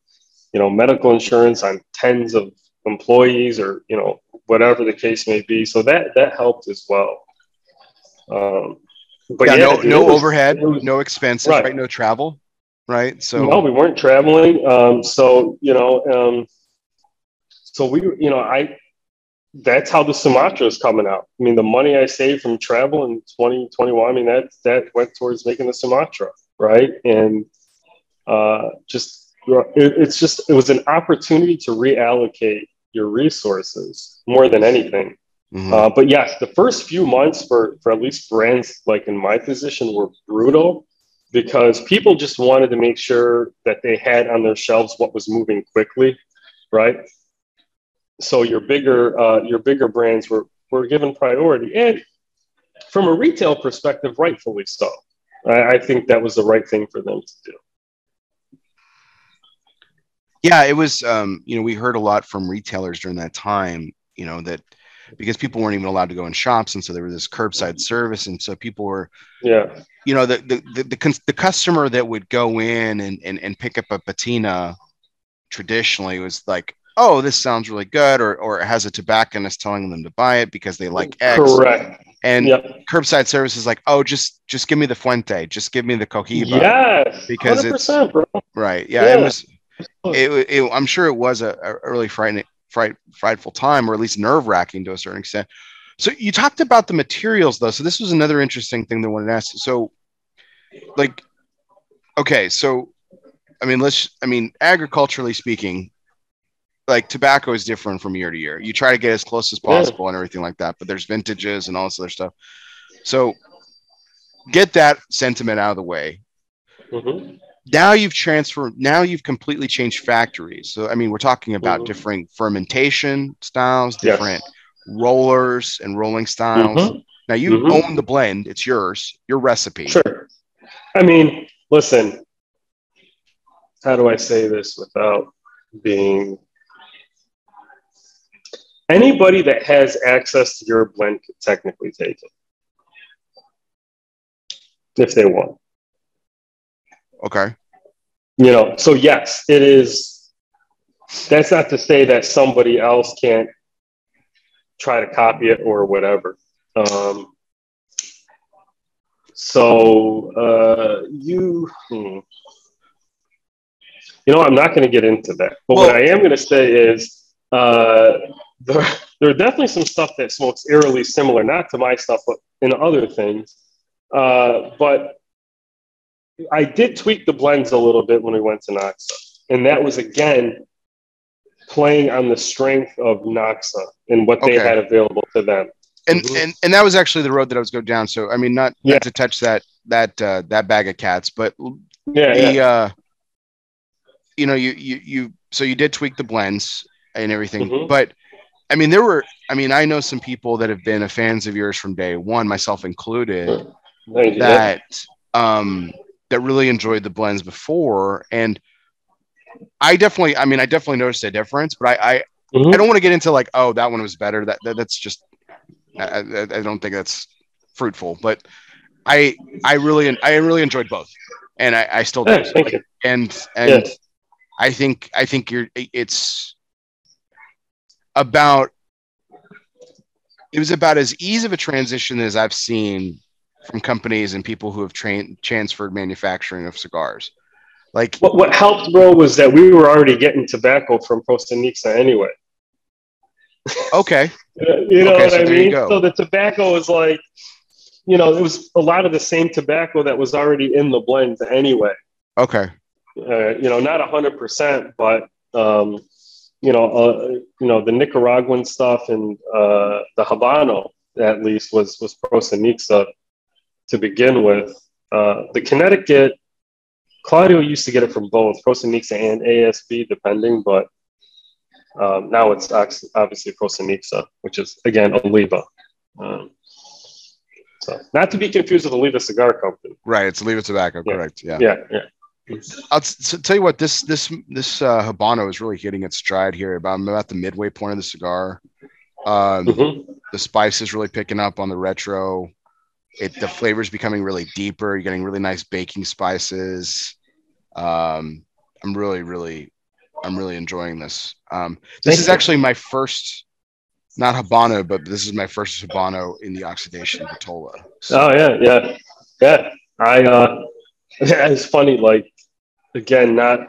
you know, medical insurance on tens of employees or, you know, whatever the case may be. So that, that helped as well. Um, but yeah, yeah, no dude, no was- overhead was- no expenses Right. right. no travel right so no, we weren't traveling. Um, so you know, um, so we, you know, I. That's how the Sumatra is coming out. I mean, the money I saved from travel in 2021, I mean, that that went towards making the Sumatra, right? And uh, just it, it's just it was an opportunity to reallocate your resources more than anything. Mhm. Uh, but yes, the first few months for for at least brands like in my position were brutal because people just wanted to make sure that they had on their shelves what was moving quickly, right? So your bigger uh, your bigger brands were were given priority, and from a retail perspective, rightfully so. I, I think that was the right thing for them to do. Yeah it was um you know we heard a lot from retailers during that time you know that because people weren't even allowed to go in shops and so there was this curbside service and so people were Yeah, you know the the the, the, cons- the customer that would go in and, and and pick up a patina traditionally was like oh this sounds really good or or it has a tobacconist telling them to buy it because they like x correct. and Yep. curbside service is like oh just just give me the fuente just give me the cohiba Yes, Because hundred it's- bro. right yeah, it was it, it, i'm sure it was a, a really frightening fright, frightful time or at least nerve-wracking to a certain extent. So you talked about the materials though. So this was another interesting thing that I wanted to ask. So like okay so i mean let's i mean agriculturally speaking like tobacco is different from year to year. You try to get as close as Yeah. possible and everything like that but there's vintages and all this other stuff. So get that sentiment out of the way. Mhm. Now you've transferred now you've completely changed factories so i mean we're talking about Mhm. different fermentation styles Yes. different rollers and rolling styles Mhm. now you Mhm. own the blend it's yours your recipe Sure. I mean, listen, how do I say this without being. Anybody that has access to your blend could technically take it if they want. Okay You know, so yes, it is. That's not to say that somebody else can't try to copy it or whatever. Um, so uh, you, hmm. you know, I'm not going to get into that. But what I am going to say is uh, there, there are definitely some stuff that smokes eerily similar, not to my stuff, but in other things. Uh, but I did tweak the blends a little bit when we went to Noxa, and that was again playing on the strength of Noxa and what they Okay. had available to them. and Mhm. and and that was actually the road that i was going down so i mean not, Yeah. not to touch that that uh that bag of cats but Yeah, the yeah. uh you know you you you so you did tweak the blends and everything Mhm. but i mean there were i mean i know some people that have been fans of yours from day one myself included Thank you. that um that really enjoyed the blends before and I definitely, I mean, I definitely noticed a difference, but I, I, Mhm. I don't want to get into like, oh, that one was better. That, that that's just, I, I, I don't think that's fruitful. But I, I really, I really enjoyed both, and I, I still do. Thank you. And and Yes. I think, I think you're, it's about. It was about as easy of a transition as I've seen from companies and people who have trained transferred manufacturing of cigars. Like What, what helped, bro, was that we were already getting tobacco from Costa Nixa anyway. okay, You know Okay, what so I mean? So the tobacco was like, you know, it was a lot of the same tobacco that was already in the blends anyway. okay, Uh, you know, not hundred percent, but um, you know, uh, you know, the Nicaraguan stuff and uh, the Habano at least was was Costa Nixa to begin with. Uh, the Connecticut, Claudio used to get it from both Costa Nixa and ASB, depending, but um, now it's obviously Costa Nixa, which is again Oliva. Um, so, not to be confused with Oliva Cigar Company. right. It's It Tobacco, Yeah. correct? Yeah. Yeah, yeah. I'll t- tell you what this this this uh, Habano is really hitting its stride here. About I'm about the midway point of the cigar. Um, Mhm. the spice is really picking up on the retro. It the flavor is becoming really deeper. You're getting really nice baking spices. Um, I'm really, really, I'm really enjoying this. Um, this is actually my first, not Habano, but this is my first Habano in the oxidation Vitola. So, Oh yeah, yeah, yeah. I uh, it's funny. Like again, not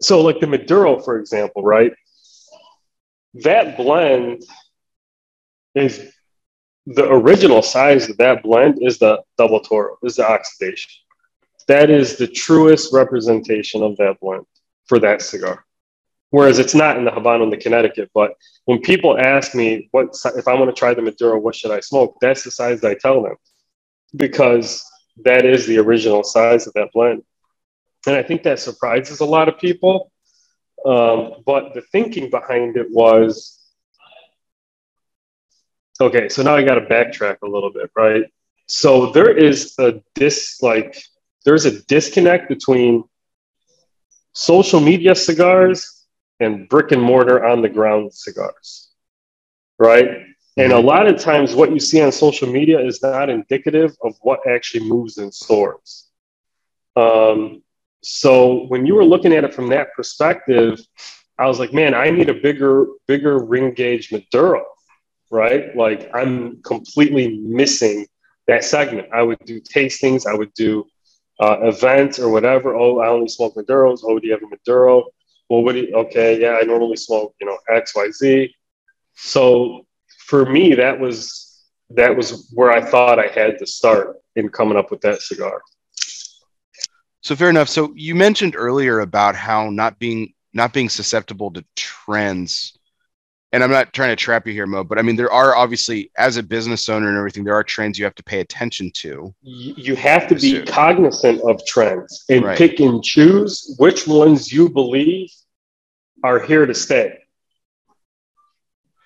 so like the Maduro, for example, right? That blend is the original size of that blend is the double toro, is the oxidation. That is the truest representation of that blend for that cigar. Whereas it's not in the Habano and the Connecticut, but when people ask me what if I want to try the Maduro, what should I smoke? That's the size I tell them because that is the original size of that blend. And I think that surprises a lot of people. Um, but the thinking behind it was okay, so now I got to backtrack a little bit, right? So there is a dis like there's a disconnect between social media cigars and brick and mortar on the ground cigars, right? And a lot of times, what you see on social media is not indicative of what actually moves in stores. Um, so when you were looking at it from that perspective, I was like, man, I need a bigger, bigger ring gauge Maduro, right? Like I'm completely missing that segment. I would do tastings, I would do uh, events or whatever. Oh, I only smoke Maduros. Oh, do you have a Maduro? Well, what do you, okay, yeah, I normally smoke, you know, X, Y, Z. So for me, that was that was where I thought I had to start in coming up with that cigar. so fair enough. So you mentioned earlier about how not being not being susceptible to trends. And I'm not trying to trap you here, Mo, but I mean, there are obviously, as a business owner and everything, there are trends you have to pay attention to. You have to be cognizant of trends and Right. pick and choose which ones you believe are here to stay.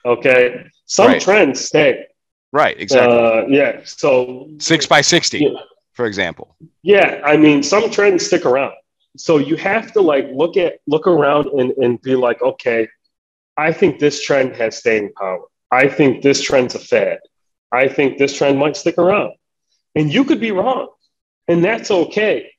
Okay, some Right. trends stay. Right, exactly. Uh, yeah. So Six by 60, Yeah. for example. Yeah, I mean, some trends stick around. So you have to like look at look around and, and be like, okay, I think this trend has staying power. I think this trend's a fad. I think this trend might stick around. And you could be wrong. And that's okay.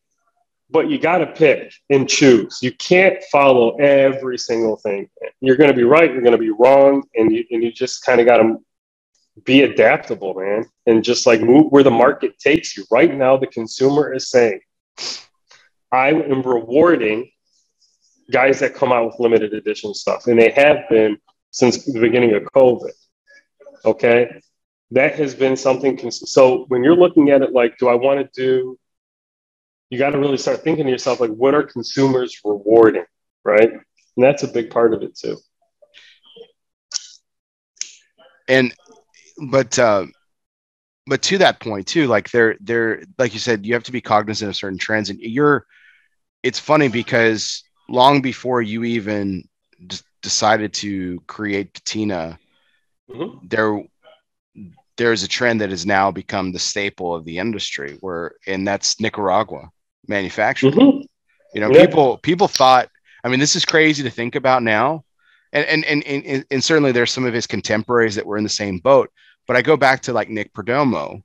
But you got to pick and choose. You can't follow every single thing. You're going to be right, you're going to be wrong, and you, and you just kind of got to be adaptable, man, and just like move where the market takes you. Right now, the consumer is saying, I am rewarding guys that come out with limited edition stuff, and they have been since the beginning of COVID. Okay. That has been something. Cons- so when you're looking at it, like, do I want to do, you got to really start thinking to yourself, like, what are consumers rewarding? Right. And that's a big part of it, too. and but uh but to that point too like they're they're like you said you have to be cognizant of certain trends and you're it's funny because long before you even d- decided to create patina Mhm. there there's a trend that has now become the staple of the industry where and that's nicaragua manufacturing Mhm. you know Yeah. people people thought I mean, this is crazy to think about now. And, and, and, and, and certainly there's some of his contemporaries that were in the same boat. But I go back to like Nick Perdomo.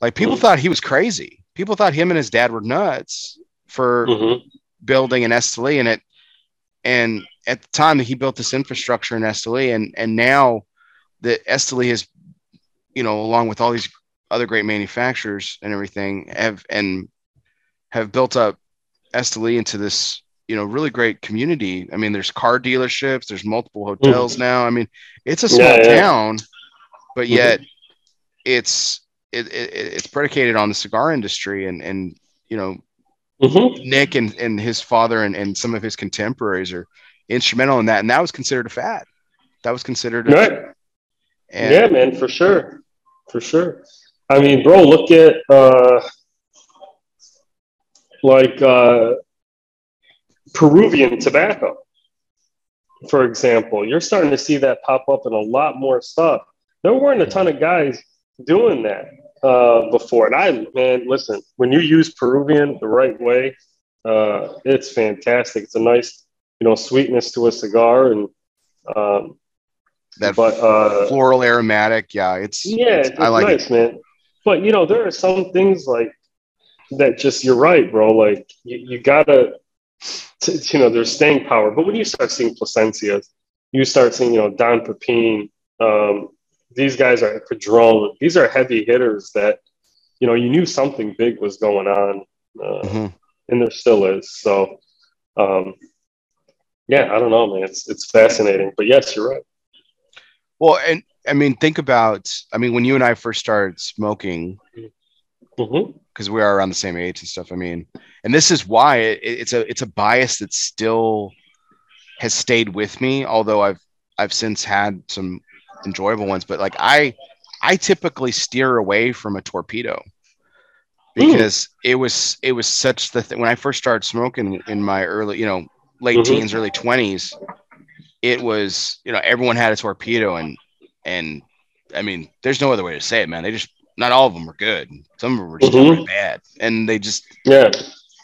Like people mm-hmm. thought he was crazy. People thought him and his dad were nuts for mm-hmm. Building an Esteli. And it, and at the time that he built this infrastructure in Esteli and, and now the Esteli has, you know, along with all these other great manufacturers and everything have, and have built up Esteli into this you know really great community. I mean, there's car dealerships, there's multiple hotels mm. now. I mean, it's a small yeah, yeah. town, but mm-hmm. yet mm-hmm. it's it, it, it's predicated on the cigar industry and and you know mm-hmm. Nick and and his father and and some of his contemporaries are instrumental in that, and that was considered a fad. That was considered a right. And, yeah, man, for sure, for sure. I mean, bro, look at uh, like uh, Peruvian tobacco, for example. You're starting to see that pop up in a lot more stuff. There weren't a ton of guys doing that uh, before. And I, man, listen, when you use Peruvian the right way, uh, it's fantastic. It's a nice, you know, sweetness to a cigar, and um, that but, uh, floral aromatic. Yeah, it's yeah, it's, it's I like nice, it. man. But you know, there are some things like that. Just you're right, bro. Like you, you gotta to, you know, there's staying power. But when you start seeing Plasencias, you start seeing, you know, Don Pepin, um, these guys are Padron. These are heavy hitters that, you know, you knew something big was going on, uh, mm-hmm. and there still is. So, um, yeah, I don't know, man. It's it's fascinating. But yes, you're right. Well, and I mean, think about. I mean, when you and I first started smoking, mm-hmm because we are around the same age and stuff. I mean, and this is why it, it's a it's a bias that still has stayed with me. Although I've I've since had some enjoyable ones, but like I I typically steer away from a torpedo because mm. it was it was such the thing when I first started smoking in my early you know late mm-hmm. teens early 20s it was you know everyone had a torpedo and and I mean there's no other way to say it man they just not all of them were good. Some of them were just mm-hmm. really bad, and they just yeah,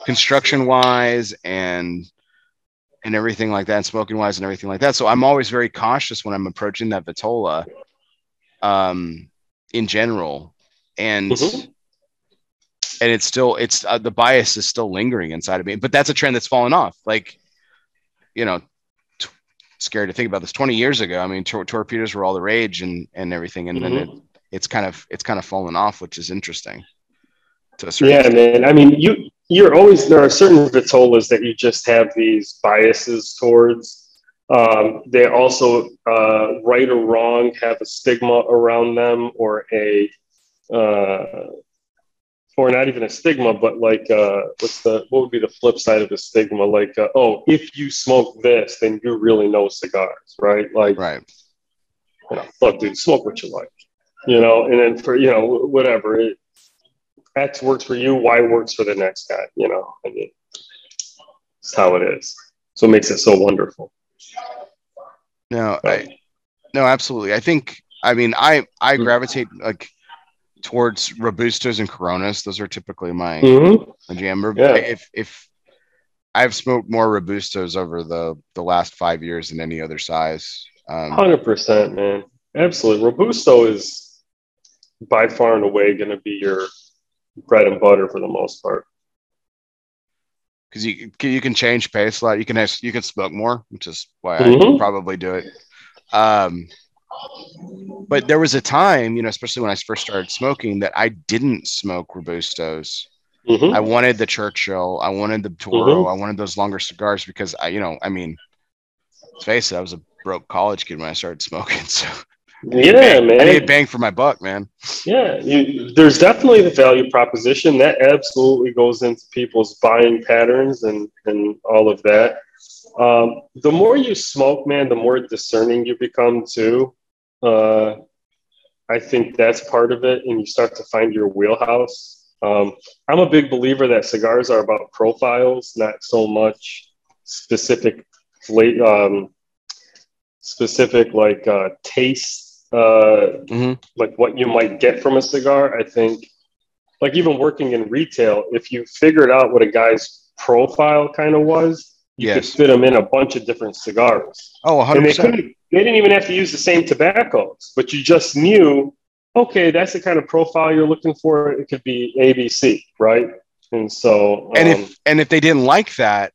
construction wise and and everything like that, and smoking wise and everything like that. So I'm always very cautious when I'm approaching that Vitola, um, in general, and mm-hmm. and it's still it's uh, the bias is still lingering inside of me. But that's a trend that's fallen off. Like, you know, t- scary to think about this. 20 years ago, I mean, tor- torpedoes were all the rage and and everything, and mm-hmm. then it it's kind of it's kind of fallen off, which is interesting. To a certain yeah, man. I mean, you you're always there are certain vitolas that you just have these biases towards. Um, they also, uh, right or wrong, have a stigma around them, or a, uh, or not even a stigma, but like, uh, what's the what would be the flip side of the stigma? Like, uh, oh, if you smoke this, then you really know cigars, right? Like, right. You know, look, dude, smoke what you like you know, and then for, you know, whatever it, X works for you, Y works for the next guy, you know, I mean, it's how it is. So it makes it so wonderful. No, I, no, absolutely. I think, I mean, I, I mm-hmm. gravitate like towards Robustos and Coronas. Those are typically my, mm-hmm. my jam. Yeah. If, if I've smoked more Robustos over the, the last five years than any other size. Um, 100%, man. Absolutely. Robusto is, by far and away going to be your bread and butter for the most part. Because you you can change pace a lot. You can have, you can smoke more, which is why mm-hmm. I probably do it. Um, but there was a time, you know, especially when I first started smoking, that I didn't smoke robustos. Mm-hmm. I wanted the Churchill, I wanted the Toro, mm-hmm. I wanted those longer cigars because I, you know, I mean, let's face it, I was a broke college kid when I started smoking, so yeah, bang, man. I need bang for my buck, man. Yeah, you, there's definitely the value proposition that absolutely goes into people's buying patterns and and all of that. Um, the more you smoke, man, the more discerning you become too. Uh, I think that's part of it, and you start to find your wheelhouse. Um, I'm a big believer that cigars are about profiles, not so much specific, um, specific like uh, taste uh, mm-hmm. like what you might get from a cigar. I think, like even working in retail, if you figured out what a guy's profile kind of was, you Yes. could fit them in a bunch of different cigars. Oh, And they 100%. couldn't. They didn't even have to use the same tobaccos, but you just knew, okay, that's the kind of profile you're looking for. It could be ABC, right? And so, And um, if and if they didn't like that,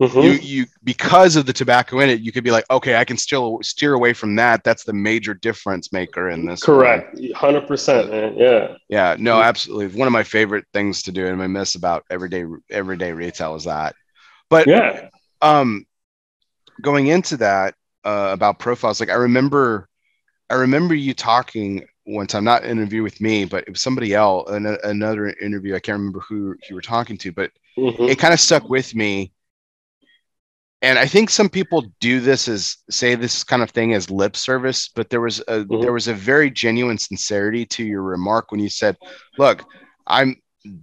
mhm. you you because of the tobacco in it, you could be like, okay, I can still steer away from that. That's the major difference maker in this. correct, hundred percent, man. Yeah, Yeah, no, Mhm. absolutely. One of my favorite things to do and I miss about everyday everyday retail is that. But yeah, um going into that uh about profiles, like I remember I remember you talking one time, not an interview with me, but it was somebody else, an, another interview. I can't remember who you were talking to, but Mhm. it kind of stuck with me. And I think some people do this as say this kind of thing as lip service, but there was a Mhm. there was a very genuine sincerity to your remark when you said, "Look, I'm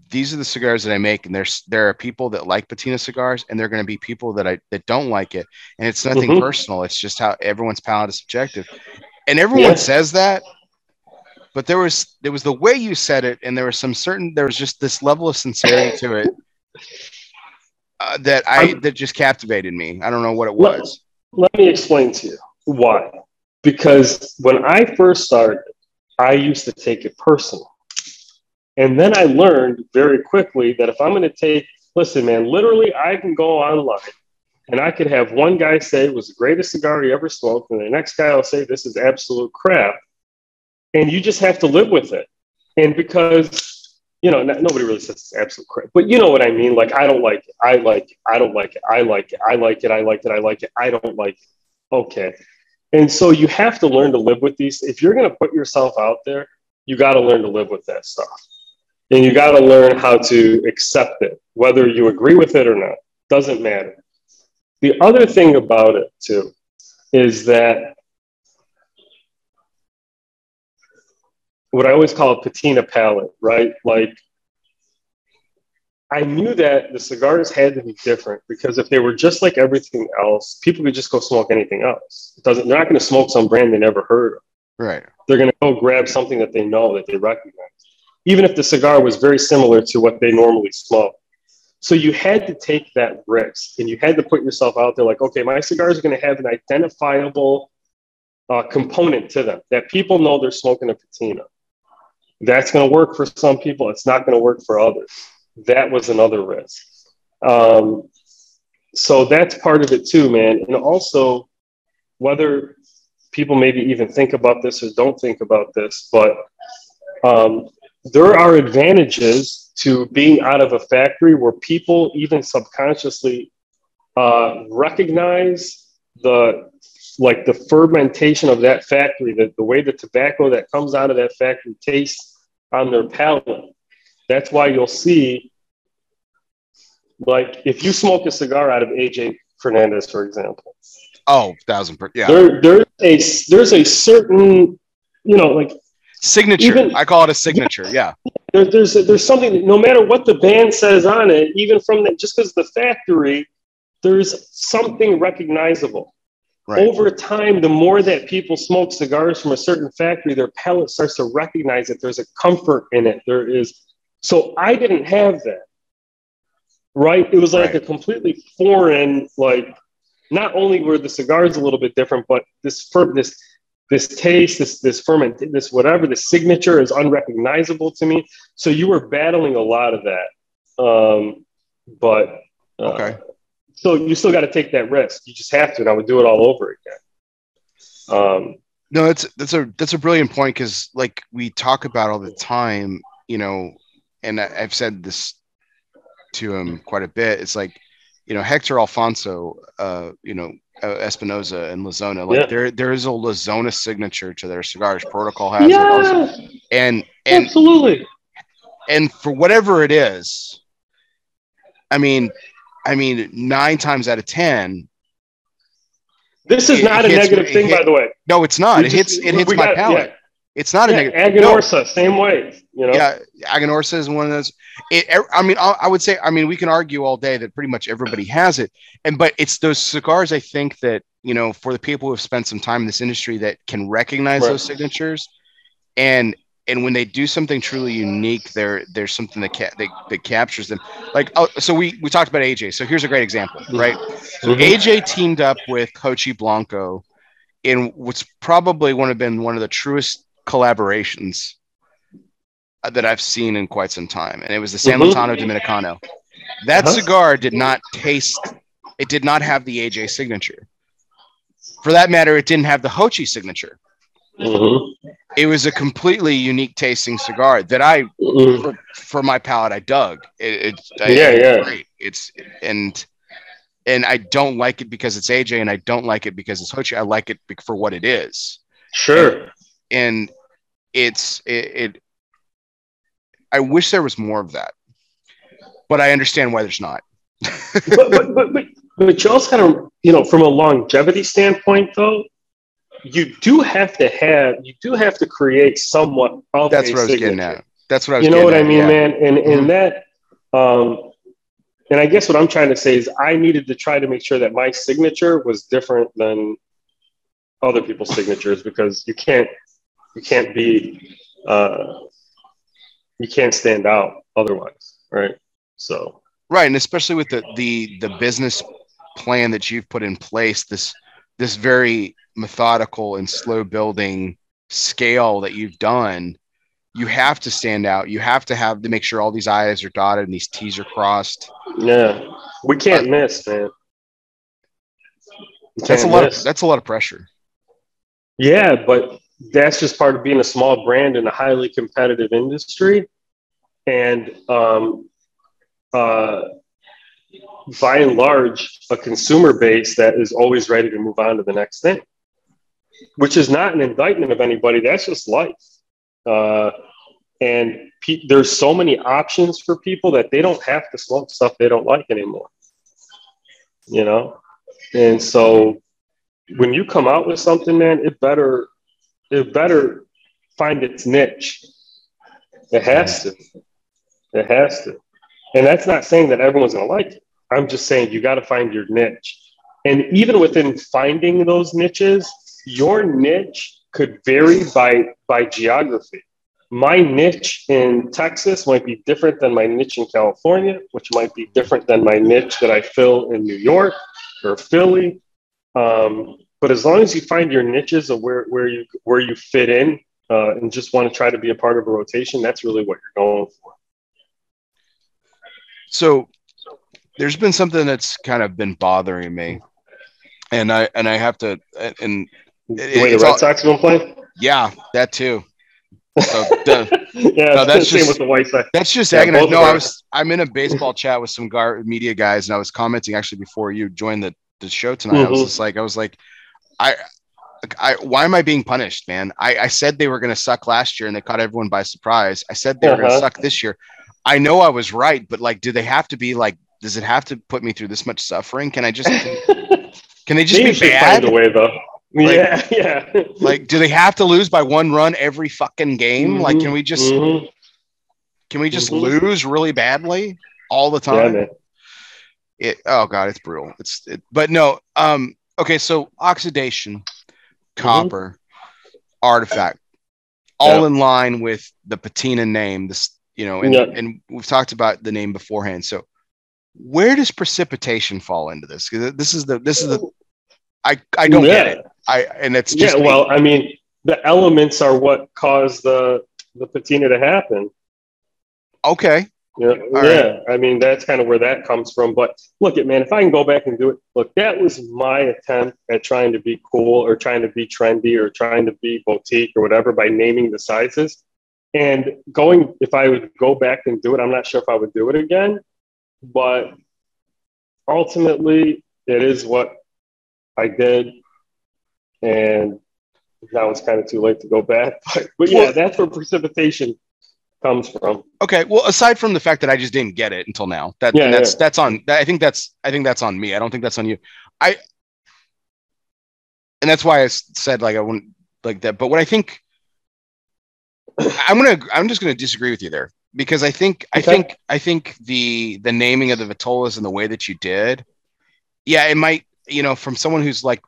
these are the cigars that I make, and there's there are people that like patina cigars, and there are going to be people that I that don't like it, and it's nothing Mhm. personal. It's just how everyone's palate is subjective, and everyone Yeah. says that." But there was there was the way you said it, and there was some certain there was just this level of sincerity to it uh, that I that just captivated me. I don't know what it Let- was. Let me explain to you why. Because when I first started, I used to take it personal. And then I learned very quickly that if I'm going to take, listen, man, literally, I can go online and I could have one guy say it was the greatest cigar he ever smoked, and the next guy will say this is absolute crap. And you just have to live with it. And because, you know, n- nobody really says it's absolute crap, but you know what I mean? Like, I don't like it. I like it. I don't like it. I like it. I like it. I like it. I like it. I don't like it. Okay. And so you have to learn to live with these. If you're going to put yourself out there, you got to learn to live with that stuff. And you got to learn how to accept it, whether you agree with it or not. Doesn't matter. The other thing about it, too, is that what I always call a patina palette, right? Like, I knew that the cigars had to be different because if they were just like everything else, people could just go smoke anything else. It doesn't, they're not going to smoke some brand they never heard of. Right. They're going to go grab something that they know that they recognize, even if the cigar was very similar to what they normally smoke. So you had to take that risk and you had to put yourself out there like, okay, my cigars are going to have an identifiable uh, component to them that people know they're smoking a patina. That's going to work for some people. It's not going to work for others. That was another risk. Um, so that's part of it too, man. And also, whether people maybe even think about this or don't think about this, but um, there are advantages to being out of a factory where people even subconsciously uh, recognize the like the fermentation of that factory, the, the way the tobacco that comes out of that factory tastes on their palate. That's why you'll see, like, if you smoke a cigar out of AJ Fernandez, for example, Oh, thousand per yeah. there there's a there's a certain, you know, like signature. even- I call it a signature. Yeah. there, there's there's something no matter what the band says on it, even from that, just because the factory, there's something recognizable. Right. Over time, the more that people smoke cigars from a certain factory, their palate starts to recognize that there's a comfort in it. There is. So I didn't have that. Right? It was like Right. a completely foreign, like, not only were the cigars a little bit different, but this firm, this this taste, this this ferment, this whatever, the signature is unrecognizable to me. So you were battling a lot of that. Um, but uh, Okay. So you still got to take that risk. You just have to, and I would do it all over again. Um, No, that's that's a that's a brilliant point because like we talk about all the time, you know, and I, I've said this to him quite a bit. It's like, you know, Hector Alfonso, uh, you know, uh, Espinosa and La Zona, like Yeah. there there is a La Zona signature to their cigars. Protocol has it yeah, and and absolutely. and for whatever it is, I mean, I mean, nine times out of ten, This is not a hits- negative thing, hit- by the way. no, it's not. We It just- hits it hits my got- palate. It's not a Yeah, negative. No, same way. You know, yeah, Aganorsa is one of those. It, I mean, I, I would say, I mean, we can argue all day that pretty much everybody has it, and but it's those cigars. I think that you know, for the people who have spent some time in this industry that can recognize Right. those signatures, and and when they do something truly unique, there there's something that ca- that, that captures them. Like oh, so we we talked about AJ. So here's a great example, right? So AJ teamed up with Jochy Blanco in what's probably one have been one of the truest collaborations that I've seen in quite some time, and it was the San Mhm. Lotano Dominicano. That Uh-huh. cigar did not taste. It did not have the AJ signature. For that matter, it didn't have the Jochy signature. Mhm. It was a completely unique tasting cigar that I, Mhm. for, for my palate, I dug. It, it, Yeah, it's yeah. great. It's and and I don't like it because it's AJ, and I don't like it because it's Jochy. I like it for what it is, Sure. and it's it, it. I wish there was more of that, but I understand why there's not. but, but, but, but, but you also kind of, you know, from a longevity standpoint, though, you do have to have, you do have to create somewhat of That's what I was getting at. That's what I was. You know what I mean, yeah. man? And Mhm. and that, um, and I guess what I'm trying to say is I needed to try to make sure that my signature was different than other people's signatures because you can't, you can't be, uh, you can't stand out otherwise, right? So. right and especially with the the the business plan that you've put in place this this very methodical and slow building scale that you've done you have to stand out. You have to have to make sure all these i's are dotted and these t's are crossed. Yeah, we can't miss, man. We that's a can't lot miss. of that's a lot of pressure. Yeah, but that's just part of being a small brand in a highly competitive industry, and um, uh, by and large, a consumer base that is always ready to move on to the next thing, which is not an indictment of anybody. That's just life. Uh, and pe- there's so many options for people that they don't have to smoke stuff they don't like anymore. You know, and so when you come out with something, man, it better it better find its niche. It has to. It has to. And that's not saying that everyone's gonna like it. I'm just saying you got to find your niche. And even within finding those niches, your niche could vary by by geography. My niche in Texas might be different than my niche in California, which might be different than my niche that I fill in New York or Philly. Um, but as long as you find your niches of where, where you where you fit in uh, and just want to try to be a part of a rotation, that's really what you're going for. so there's been something that's kind of been bothering me and i and i have to and The way the Red all- Sox been playing. yeah that too so duh. yeah, No, that's same just- with the White Sox. That's just Yeah, agonizing. No, I was I'm in a baseball chat with some gar- media guys, and I was commenting actually before you joined the, the show tonight. I was Mhm. just like, I was like, I, I, why am I being punished, man? I, I said they were going to suck last year, and they caught everyone by surprise. I said they were going to Uh-huh. suck this year. I know I was right, but like, do they have to be like? Does it have to put me through this much suffering? Can I just? Can they just they be bad? find a way though. Like- yeah, yeah. Like, do they have to lose by one run every fucking game? Like, can we just? Mhm. Can we just Mhm. lose really badly all the time? man. it oh god it's brutal it's it, but no um okay so oxidation copper artifact all Mm-hmm. Yeah. in line with the patina name this you know and, Yeah. and we've talked about the name beforehand so where does precipitation fall into this this is the this is the i i don't get it i and it's Yeah, well, I mean, the elements are what cause the the patina to happen. okay Yeah, yeah. I mean, that's kind of where that comes from. But look, at man, if I can go back and do it, look, that was my attempt at trying to be cool or trying to be trendy or trying to be boutique or whatever by naming the sizes. And going, if I would go back and do it, I'm not sure if I would do it again. But ultimately, it is what I did. And now it's kind of too late to go back. But, but yeah, Well- that's where precipitation comes from. okay well aside from the fact that i just didn't get it until now that Yeah, that's yeah. that's on i think that's i think that's on me i don't think that's on you i and that's why I said like i wouldn't like that but what i think i'm gonna i'm just gonna disagree with you there because i think i think i think the the naming of the vitolas and the way that you did yeah it might you know from someone who's like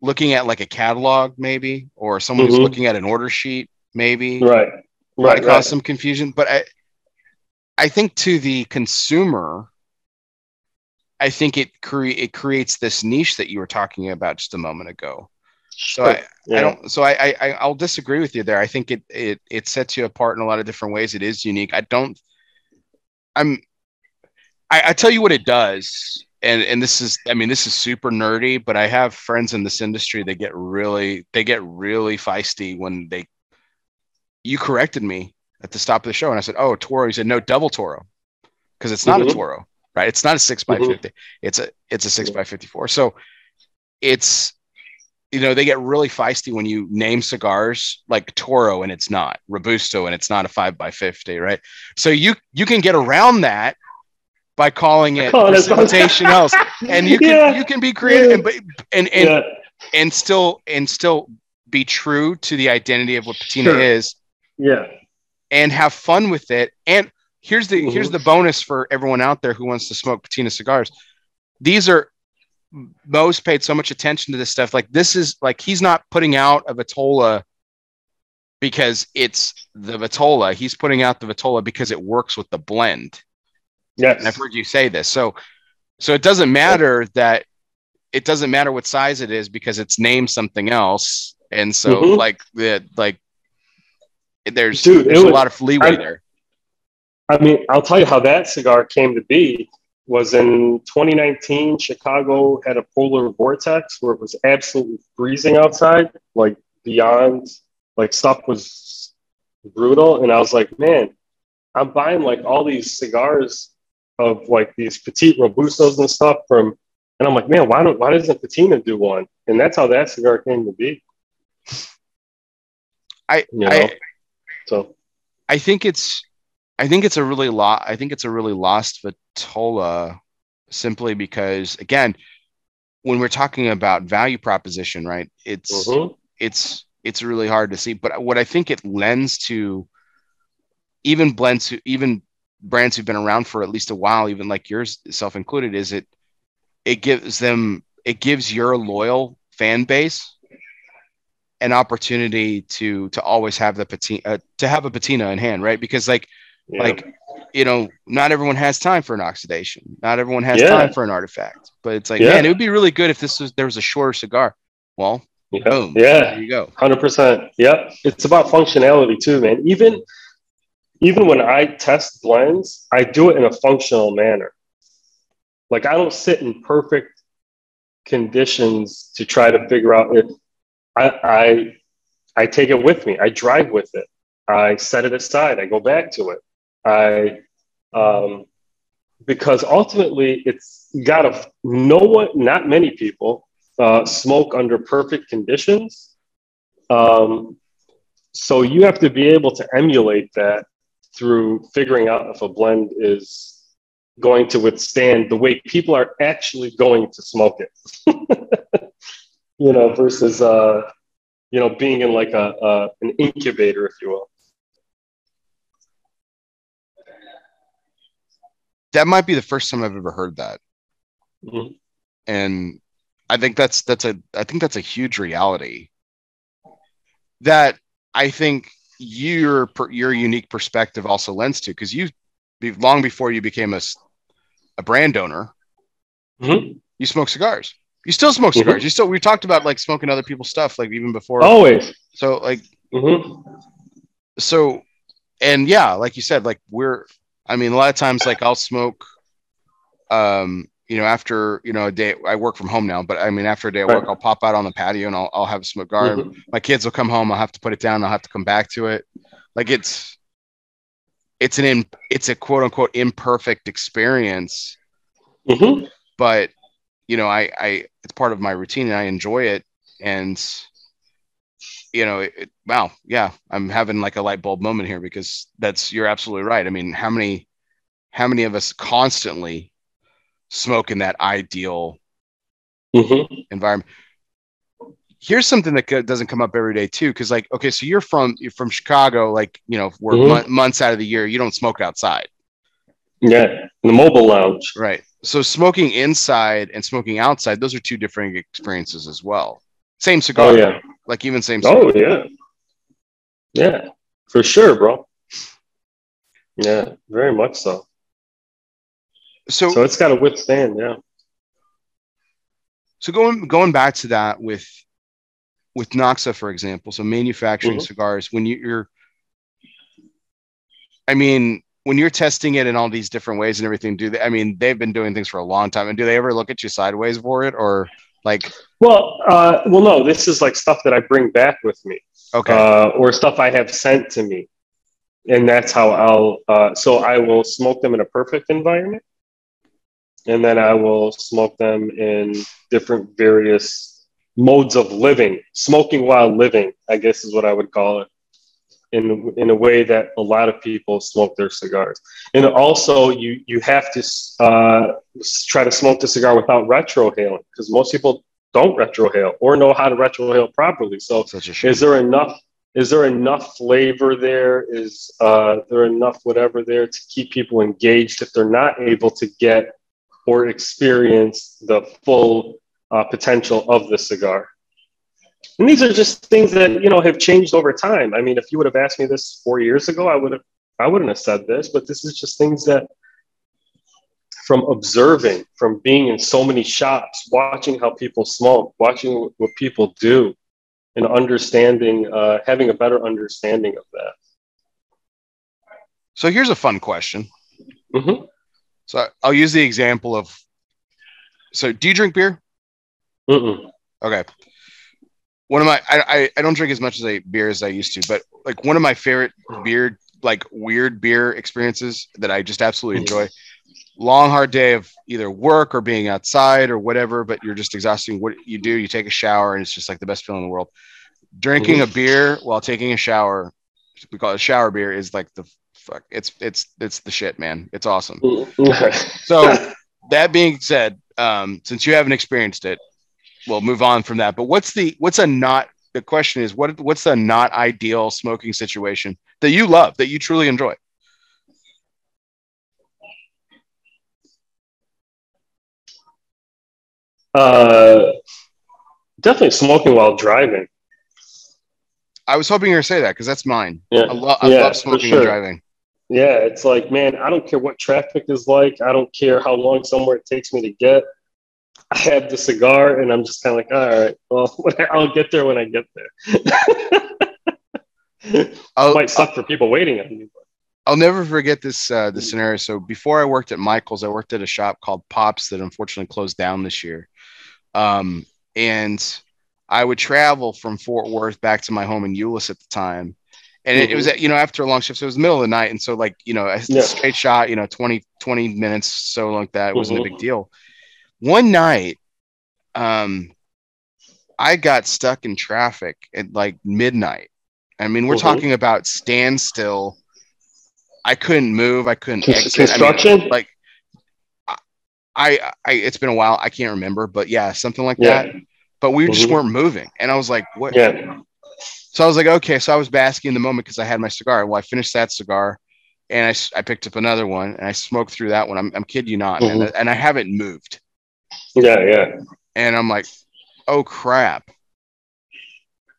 looking at like a catalog maybe or someone who's Mhm. looking at an order sheet maybe Right. might Right. cause right. some confusion. But I, I think to the consumer, I think it cre- it creates this niche that you were talking about just a moment ago. So I, Yeah. I don't. So I, I I'll disagree with you there. I think it it it sets you apart in a lot of different ways. It is unique. I don't. I'm. I, I tell you what it does, and and this is. I mean, this is super nerdy, but I have friends in this industry that get really they get really feisty when they. You corrected me at the stop of the show, and I said, "Oh, Toro." You said, "No, double Toro," because it's not Mhm. a Toro, right? It's not a six by Mhm. fifty. It's a it's a six by fifty four. So it's you know they get really feisty when you name cigars like Toro and it's not Robusto and it's not a five by fifty, right? So you you can get around that by calling it precipitation else, and you can Yeah. you can be creative and but and and, yeah. and still and still be true to the identity of what patina Sure. is Yeah. and have fun with it. And here's the Mhm. here's the bonus for everyone out there who wants to smoke patina cigars. These are Mo's paid so much attention to this stuff. Like this is like he's not putting out a Vitola because it's the Vitola. He's putting out the Vitola because it works with the blend. Yes. And I've heard you say this. So so it doesn't matter that it doesn't matter what size it is because it's named something else. And so Mhm. like the like there's Dude, there's a was- lot of leeway I- there. I mean, I'll tell you how that cigar came to be. Was in 2019, Chicago had a polar vortex where it was absolutely freezing outside, like beyond, like stuff was brutal. And I was like, man, I'm buying like all these cigars of like these petite robustos and stuff from, and I'm like, man, why don't why doesn't Patina do one? And that's how that cigar came to be. I You know? I So I think it's I think it's a really lot I think it's a really lost Vitola simply because again when we're talking about value proposition right it's mhm. it's it's really hard to see but what I think it lends to even blends who even brands who've been around for at least a while even like yours self included is it it gives them it gives your loyal fan base an opportunity to to always have the patina uh, to have a patina in hand right because like yeah. like you know not everyone has time for an oxidation not everyone has Yeah. time for an artifact but it's like Yeah. man it would be really good if this was there was a shorter cigar well yeah. boom yeah. there you go Hundred percent. Yep. It's about functionality too, man. Even even when I test blends, I do it in a functional manner. Like I don't sit in perfect conditions to try to figure out if I I I take it with me. I drive with it. I set it aside. I go back to it. I um because ultimately it's gotta no one not many people uh, smoke under perfect conditions um, so you have to be able to emulate that through figuring out if a blend is going to withstand the way people are actually going to smoke it. you know, versus uh, you know being in like a, a an incubator, if you will. That might be the first time i've ever heard that Mhm. and i think that's that's a i think that's a huge reality that i think your your unique perspective also lends to because you long before you became a a brand owner Mhm. you smoke cigars you still smoke Mhm. cigars you still we talked about like smoking other people's stuff like even before Always. so like Mhm. so and yeah like you said like we're i mean a lot of times like i'll smoke um you know after you know a day i work from home now but i mean after a day at work i'll pop out on the patio and i'll, I'll have a cigar Mhm. my kids will come home i'll have to put it down i'll have to come back to it. Like it's it's an in, it's a quote unquote imperfect experience. Mhm. but you know i i it's part of my routine and i enjoy it. And you know it, wow yeah i'm having like a light bulb moment here because that's you're absolutely right i mean how many how many of us constantly smoke in that ideal Mhm. environment here's something that doesn't come up every day too because like okay so you're from you're from chicago like you know we're Mhm. mon- months out of the year you don't smoke outside Yeah. The mobile lounge. right so smoking inside and smoking outside those are two different experiences as well same cigar Oh yeah. Like even same. Oh yeah. Yeah, for sure, bro. Yeah, very much so. So, So it's got to withstand. Yeah. so going going back to that with with Noxa, for example, so manufacturing Mhm. cigars, when you, you're, I mean, when you're testing it in all these different ways and everything, do they? I mean, they've been doing things for a long time, and do they ever look at you sideways for it, or like, Well, uh, well, no. This is like stuff that I bring back with me. okay, uh, or stuff I have sent to me. And that's how I'll, uh, so I will smoke them in a perfect environment. And then I will smoke them in different various modes of living, smoking while living, I guess is what I would call it, in, in a way that a lot of people smoke their cigars. And also, you, you have to uh, try to smoke the cigar without retrohaling because most people don't retrohale or know how to retrohale properly. So such a shame. is there enough is there enough flavor there is uh, there enough whatever there to keep people engaged if they're not able to get or experience the full uh, potential of the cigar and these are just things that you know have changed over time i mean if you would have asked me this four years ago i would have i wouldn't have said this but this is just things that from observing from being in so many shops watching how people smoke watching what people do and understanding, uh, having a better understanding of that. So here's a fun question. Mm-hmm. So I'll use the example of. So do you drink beer? Mm-mm. Okay. One of my I, I I don't drink as much as I beer as I used to, but like one of my favorite beer like weird beer experiences that I just absolutely enjoy. Long hard day of either work or being outside or whatever, but you're just exhausting. What you do, you take a shower and it's just like the best feeling in the world. Drinking a beer while taking a shower, we call it shower beer, is like the fuck. It's it's it's the shit, man. It's awesome. So that being said, um, since you haven't experienced it, we'll move on from that. But what's the what's a not the question is what what's the not ideal smoking situation that you love that you truly enjoy? uh, definitely smoking while driving. I was hoping you were to say that because that's mine. Yeah, I, lo- I Yeah, love smoking sure. and driving. yeah. It's like, man, I don't care what traffic is like. I don't care how long somewhere it takes me to get. I have the cigar, and I'm just kind of like, all right, well, I'll get there when I get there. I'll, Might suck for people waiting on me. I'll never forget this uh, this scenario. So before I worked at Michael's, I worked at a shop called Pops that unfortunately closed down this year. Um, and I would travel from Fort Worth back to my home in Euless at the time. And it, it was, you know, after a long shift, so it was the middle of the night. And so like, you know, a Yeah. straight shot, you know, 20, 20 minutes, so like that. It wasn't a big deal. One night, um, I got stuck in traffic at like midnight. I mean, we're Mhm. talking about standstill. I couldn't move. I couldn't exit. I mean, construction? like I, I, it's been a while. I can't remember, but yeah, something like Yeah. that. But we just Mhm. weren't moving, and I was like, "What?" Yeah. So I was like, "Okay." So I was basking in the moment because I had my cigar. Well, I finished that cigar, and I, I picked up another one, and I smoked through that one. I'm, I'm kidding you not, Mm-hmm. and, and I haven't moved, Yeah. Yeah. and I'm like, "Oh crap!"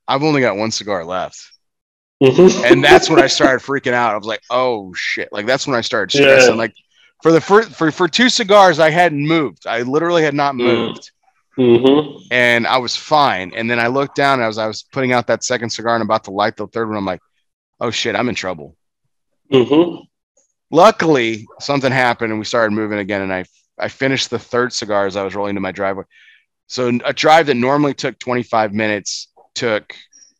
I've only got one cigar left, Mhm. and that's when I started freaking out. I was like, "Oh shit!" Like that's when I started Yeah. stressing. Like for the first for for two cigars, I hadn't moved. I literally had not Mm. moved. Mhm. and I was fine. And then I looked down as I was putting out that second cigar and about to light the third one. I'm like, oh shit, I'm in trouble. Mhm. Luckily, something happened and we started moving again. And I I finished the third cigar as I was rolling to my driveway. So a drive that normally took 25 minutes took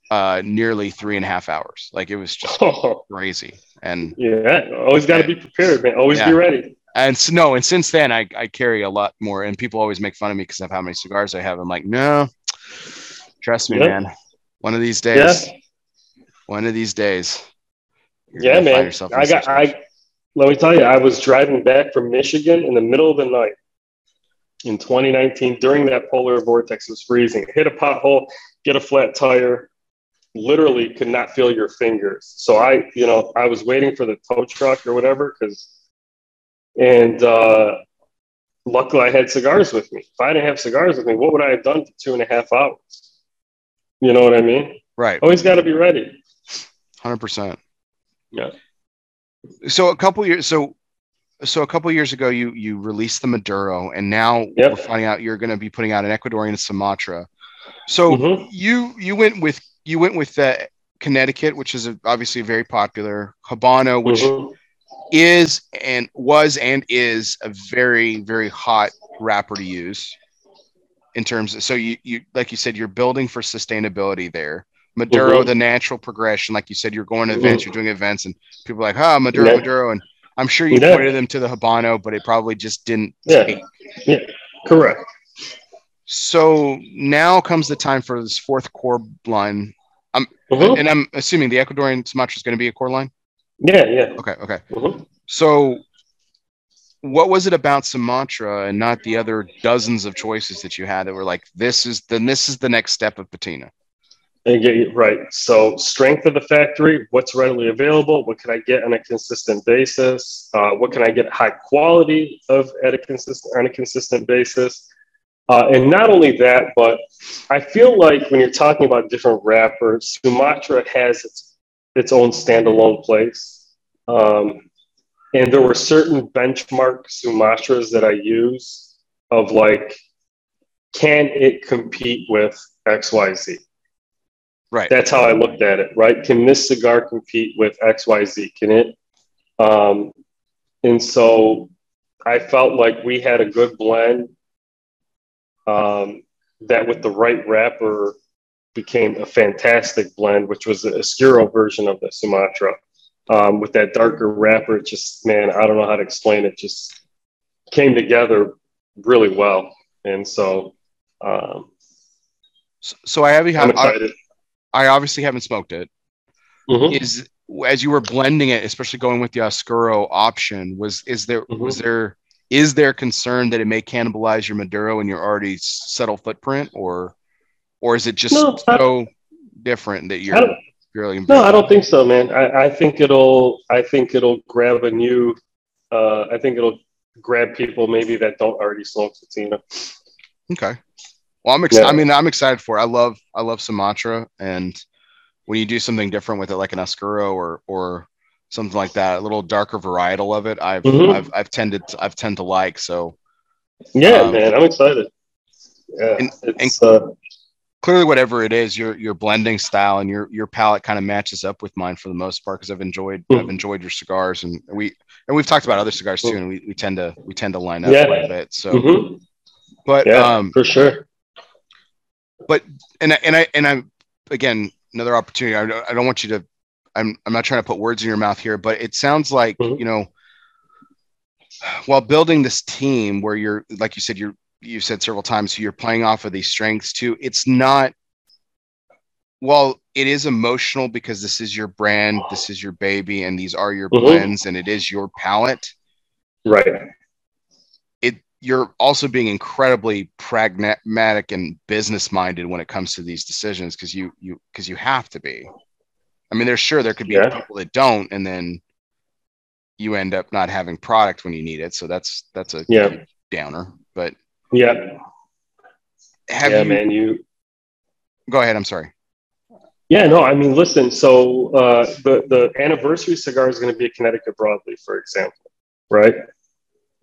uh, nearly three and a half hours. Like it was just crazy. And yeah. Always got to be prepared, man. Always Yeah. be ready. and so, no, and since then I, I carry a lot more. And people always make fun of me because of how many cigars I have. I'm like, no, trust me, Yeah. man. One of these days, one of these days. Yeah, man. I got. situation. I let me tell you, I was driving back from Michigan in the middle of the night in 2019 during that polar vortex. It was freezing. Hit a pothole, get a flat tire. Literally could not feel your fingers. So I, you know, I was waiting for the tow truck or whatever because, and uh, luckily I had cigars with me. If I didn't have cigars with me, what would I have done for two and a half hours? You know what I mean? right. Always got to be ready. hundred percent. Yeah. So a couple years, so so a couple years ago, you you released the Maduro, and now Yep. we're finding out you're going to be putting out an Ecuadorian Sumatra. So Mhm. you you went with you went with uh, Connecticut, which is a, obviously very popular Habano, which Mhm. is and was and is a very very hot wrapper to use in terms of so you you like you said you're building for sustainability there maduro Mhm. the natural progression like you said you're going to Mhm. events you're doing events and people are like ah maduro Yeah. maduro and i'm sure you Yeah. pointed them to the habano but it probably just didn't Yeah. take. Correct. so now comes the time for this fourth core line Mhm. and i'm assuming the ecuadorian sumatra is going to be a core line Yeah. Yeah. okay okay Mhm. So, what was it about Sumatra and not the other dozens of choices that you had that were like, this is then this is the next step of patina? And get right. So, strength of the factory, what's readily available, what can I get on a consistent basis? Uh, what can I get high quality of at a consistent on a consistent basis? Uh, and not only that, but I feel like when you're talking about different wrappers, Sumatra has its its own standalone place. Um, and there were certain benchmark Sumatras that I use of like, can it compete with XYZ? Right. That's how I looked at it, right? Can this cigar compete with XYZ? Can it? Um, and so I felt like we had a good blend um, that with the right wrapper became a fantastic blend, which was the Oscuro version of the Sumatra. Um, with that darker wrapper, it just, man, I don't know how to explain it, just came together really well. And so um, So, so I have you I'm excited. I obviously haven't smoked it. Mhm. Is as you were blending it, especially going with the Oscuro option, was is there Mhm. was there is there concern that it may cannibalize your Maduro and your already settled footprint, or or is it just No, so different that you're really No, I don't think so, man. I, I think it'll. I think it'll grab a new. Uh, I think it'll grab people maybe that don't already smoke patina. Okay. Well, I'm excited. Yeah. I mean, I'm excited for. It. I love I love Sumatra, and when you do something different with it, like an Oscuro or or something like that, a little darker varietal of it, I've Mhm. I've I've tended to, I've tend to like. So Yeah, Um, man, I'm excited. Yeah, and- it's. uh, clearly, whatever it is, your your blending style and your your palate kind of matches up with mine for the most part because I've enjoyed Mhm. I've enjoyed your cigars and we and we've talked about other cigars too, and we, we tend to we tend to line up Yeah. a bit. So, mhm. but Yeah, um, for sure. And I, and I and I'm again another opportunity. I don't, I don't want you to. I'm I'm not trying to put words in your mouth here, but it sounds like Mhm. you know, while building this team, where you're like you said, you're you've said several times, you're playing off of these strengths too. It's not. While it is emotional because this is your brand, this is your baby, and these are your Mhm. blends, and it is your palate. Right. You're also being incredibly pragmatic and business minded when it comes to these decisions because you you because you have to be i mean there's sure there could be Yeah. people that don't and then you end up not having product when you need it so that's that's a Yeah. downer but Yeah. have yeah, you man. You. go ahead i'm sorry Yeah. No. I mean, listen. So uh, the the anniversary cigar is going to be a Connecticut broadleaf, for example, right?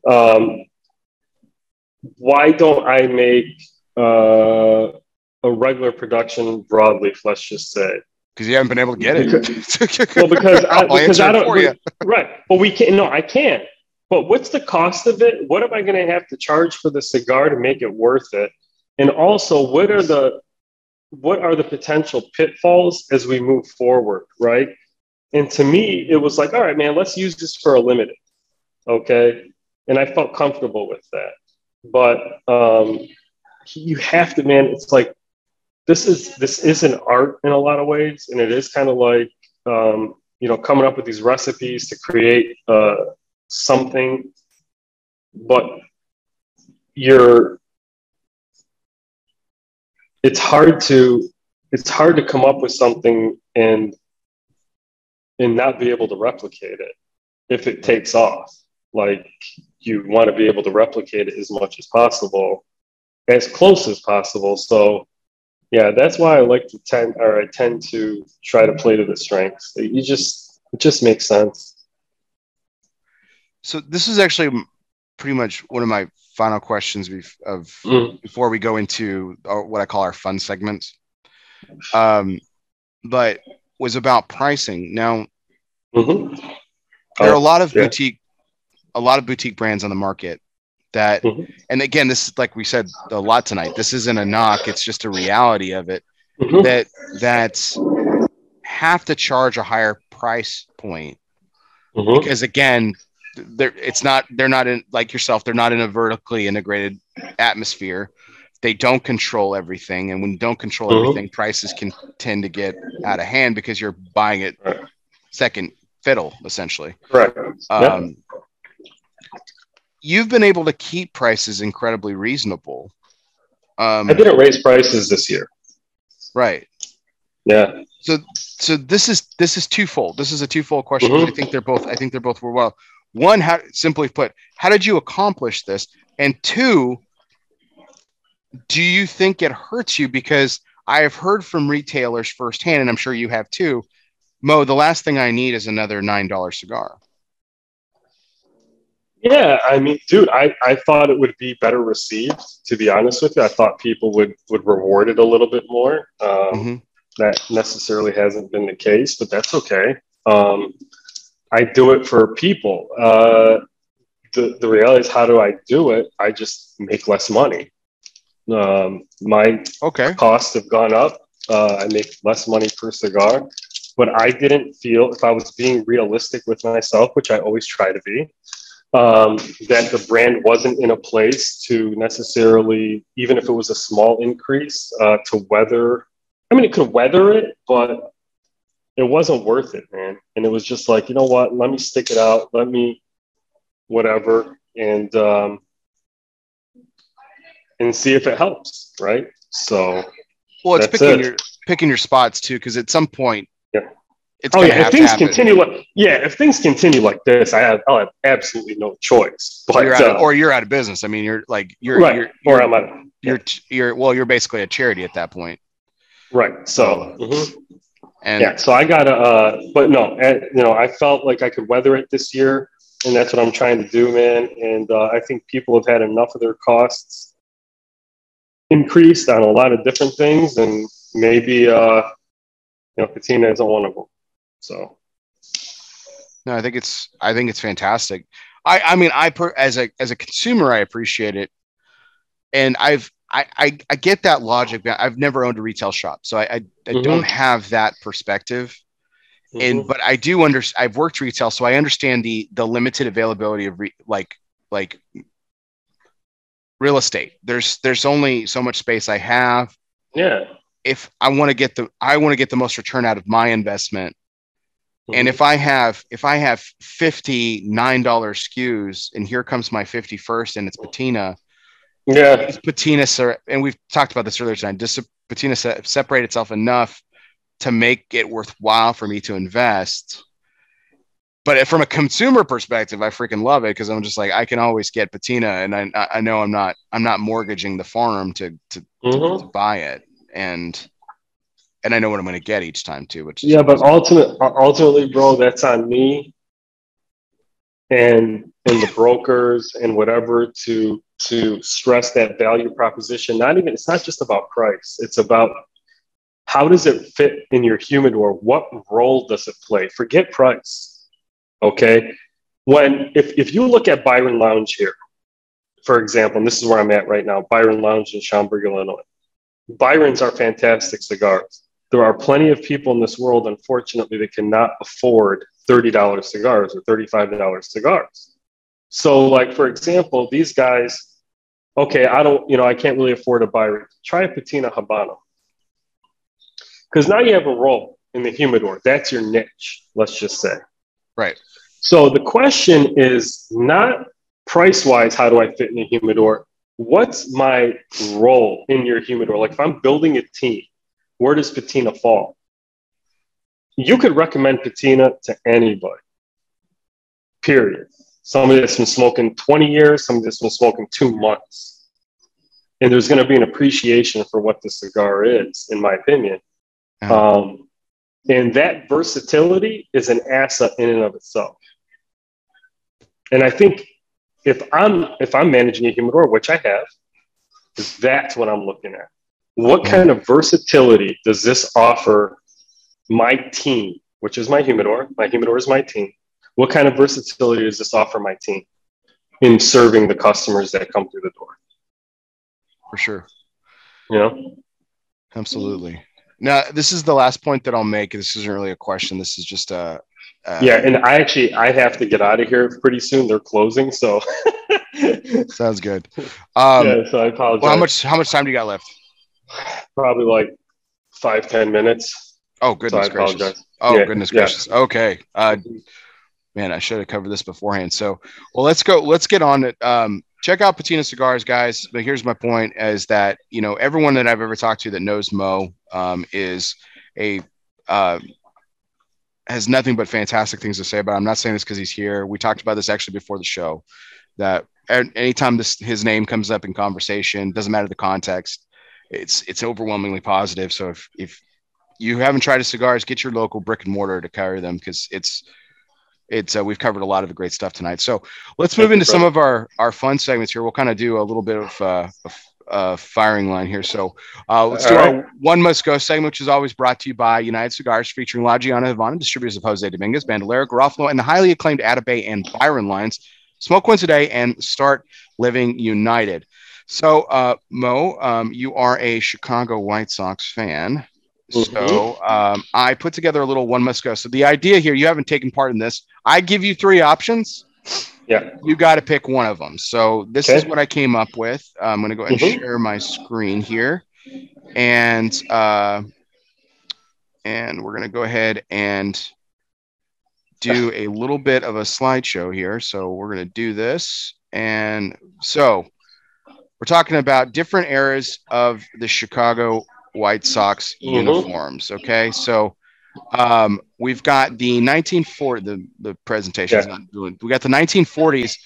Um, why don't I make uh, a regular production broadleaf? Let's just say. because you haven't been able to get it Well, because I, I'll because I don't. for you. Right. But we can't. No, I can't. But what's the cost of it? What am I going to have to charge for the cigar to make it worth it? And also, what are the what are the potential pitfalls as we move forward? Right. And to me, it was like, all right, man, let's use this for a limited. Okay. And I felt comfortable with that. But um, you have to, man. It's like this is this is an art in a lot of ways, and it is kind of like um, you know coming up with these recipes to create uh, something. But you're it's hard to it's hard to come up with something and and not be able to replicate it if it takes off like you want to be able to replicate it as much as possible as close as possible so Yeah, that's why I like to tend, or I tend to try to play to the strengths. You just, it just makes sense. So this is actually pretty much one of my final questions of mm. before we go into our, what I call our fun segments. Um, but was about pricing. Now, mm-hmm. there are a lot of yeah. boutique, a lot of boutique brands on the market that, mm-hmm. and again, this is like we said a lot tonight. This isn't a knock; it's just a reality of it mm-hmm. that that have to charge a higher price point mm-hmm. because again, they're it's not they're not in like yourself. They're not in a vertically integrated atmosphere they don't control everything and when you don't control mm-hmm. everything prices can tend to get out of hand because you're buying it second fiddle essentially correct um, you've been able to keep prices incredibly reasonable um, i didn't raise prices this year right yeah so so this is this is twofold this is a twofold question mm-hmm. i think they're both i think they're both well one how simply put how did you accomplish this and two do you think it hurts you? Because I have heard from retailers firsthand, and I'm sure you have too. Mo, the last thing I need is another nine dollar cigar. Yeah, I mean, dude, I, I thought it would be better received. To be honest with you, I thought people would would reward it a little bit more. Um, mm-hmm. That necessarily hasn't been the case, but that's okay. Um, I do it for people. Uh, the the reality is, how do I do it? I just make less money. Um, my okay. costs have gone up. Uh, I make less money per cigar, but I didn't feel if I was being realistic with myself, which I always try to be, um, that the brand wasn't in a place to necessarily, even if it was a small increase, uh, to weather. I mean, it could weather it, but it wasn't worth it, man. And it was just like, you know what? Let me stick it out. Let me, whatever. And um, and see if it helps, right? So, well, it's picking it. your picking your spots too, because at some point. It's oh yeah, if things continue like yeah, if things continue like this, I have I'll have absolutely no choice. But you're uh, or you're out of business. I mean, you're like you're right, you're, or I'm out. You're you're well, you're basically a charity at that point. Right. So. Mm-hmm. And yeah, so I got a, uh, but no, and, you know, I felt like I could weather it this year, and that's what I'm trying to do, man. And uh, I think people have had enough of their costs increased on a lot of different things, and maybe uh, you know patina isn't one of them. So, no, I think it's I think it's fantastic. I I mean I per, as a as a consumer I appreciate it, and I've I, I, I get that logic. I've never owned a retail shop, so I I, I mm-hmm. don't have that perspective. Mm-hmm. And but I do understand. I've worked retail, so I understand the the limited availability of re, like like real estate. There's there's only so much space I have. Yeah. If I want to get the I want to get the most return out of my investment. Mm-hmm. And if I have if I have fifty nine dollar SKUs and here comes my 51st and it's patina. Yeah. it's Patina sir and we've talked about this earlier tonight. Does patina separate itself enough to make it worthwhile for me to invest? but from a consumer perspective, I freaking love it because I'm just like I can always get patina, and I I know I'm not I'm not mortgaging the farm to to, mm-hmm. to, to buy it, and and I know what I'm going to get each time too. Which yeah, but ultimately, uh, ultimately, bro, that's on me and and the brokers and whatever to to stress that value proposition. Not even it's not just about price; it's about how does it fit in your humidor? What role does it play? Forget price Okay. When, if, if you look at Byron Lounge here, for example, and this is where I'm at right now, Byron Lounge in Schaumburg, Illinois. Byron's are fantastic cigars. There are plenty of people in this world, unfortunately, that cannot afford $30 cigars or $35 cigars. So, like, for example, these guys, okay, I don't, you know, I can't really afford a buy, Try a Patina Habano. Because now you have a role in the humidor. That's your niche, let's just say. Right. So the question is not price wise, how do I fit in a humidor? What's my role in your humidor? Like if I'm building a team, where does patina fall? You could recommend patina to anybody, period. Somebody that's been smoking 20 years, somebody that's been smoking two months. and there's going to be an appreciation for what the cigar is, in my opinion. Um, and that versatility is an asset in and of itself. And I think if I'm if I'm managing a humidor, which I have, that's what I'm looking at. What kind of versatility does this offer my team, which is my humidor? My humidor is my team. What kind of versatility does this offer my team in serving the customers that come through the door? For sure. You know? Absolutely. Now, this is the last point that I'll make. This isn't really a question. This is just a. a Yeah, and I actually I have to get out of here pretty soon. They're closing, so Sounds good. Um, yeah. So I apologize. well, how much how much time do you got left? Probably like five ten minutes. Oh So goodness gracious! apologize. Oh Yeah, goodness yeah. gracious! Okay, uh, man, I should have covered this beforehand. So, well, let's go. Let's get on it. Um, check out Patina Cigars, guys. But here's my point: is that you know everyone that I've ever talked to that knows Mo um, is a uh, has nothing but fantastic things to say about. Him. I'm not saying this because he's here. We talked about this actually before the show. That anytime this his name comes up in conversation, doesn't matter the context, it's it's overwhelmingly positive. So if if you haven't tried his cigars, get your local brick and mortar to carry them because it's it's uh, we've covered a lot of the great stuff tonight. So let's Thank move into some of our our fun segments here. We'll kind of do a little bit of uh, a, a firing line here. So uh, let's do All our one must go segment, which is always brought to you by United Cigars, featuring La Gianna Havana, distributors of Jose Dominguez, Bandolero, Garofalo, and the highly acclaimed Atabey and Byron lines. Smoke one today and start living united. So, uh, Mo, um, you are a Chicago White Sox fan. So um, I put together a little one must go. So the idea here, you haven't taken part in this. I give you three options. Yeah. You got to pick one of them. So this is what I came up with. I'm going to go ahead and Mhm. share my screen here, and uh, and we're going to go ahead and do a little bit of a slideshow here. So we're going to do this, and so we're talking about different eras of the Chicago White Sox Mhm. uniforms. Okay, so um, we've got the 1940 the the presentation. Yeah. We got the 1940s,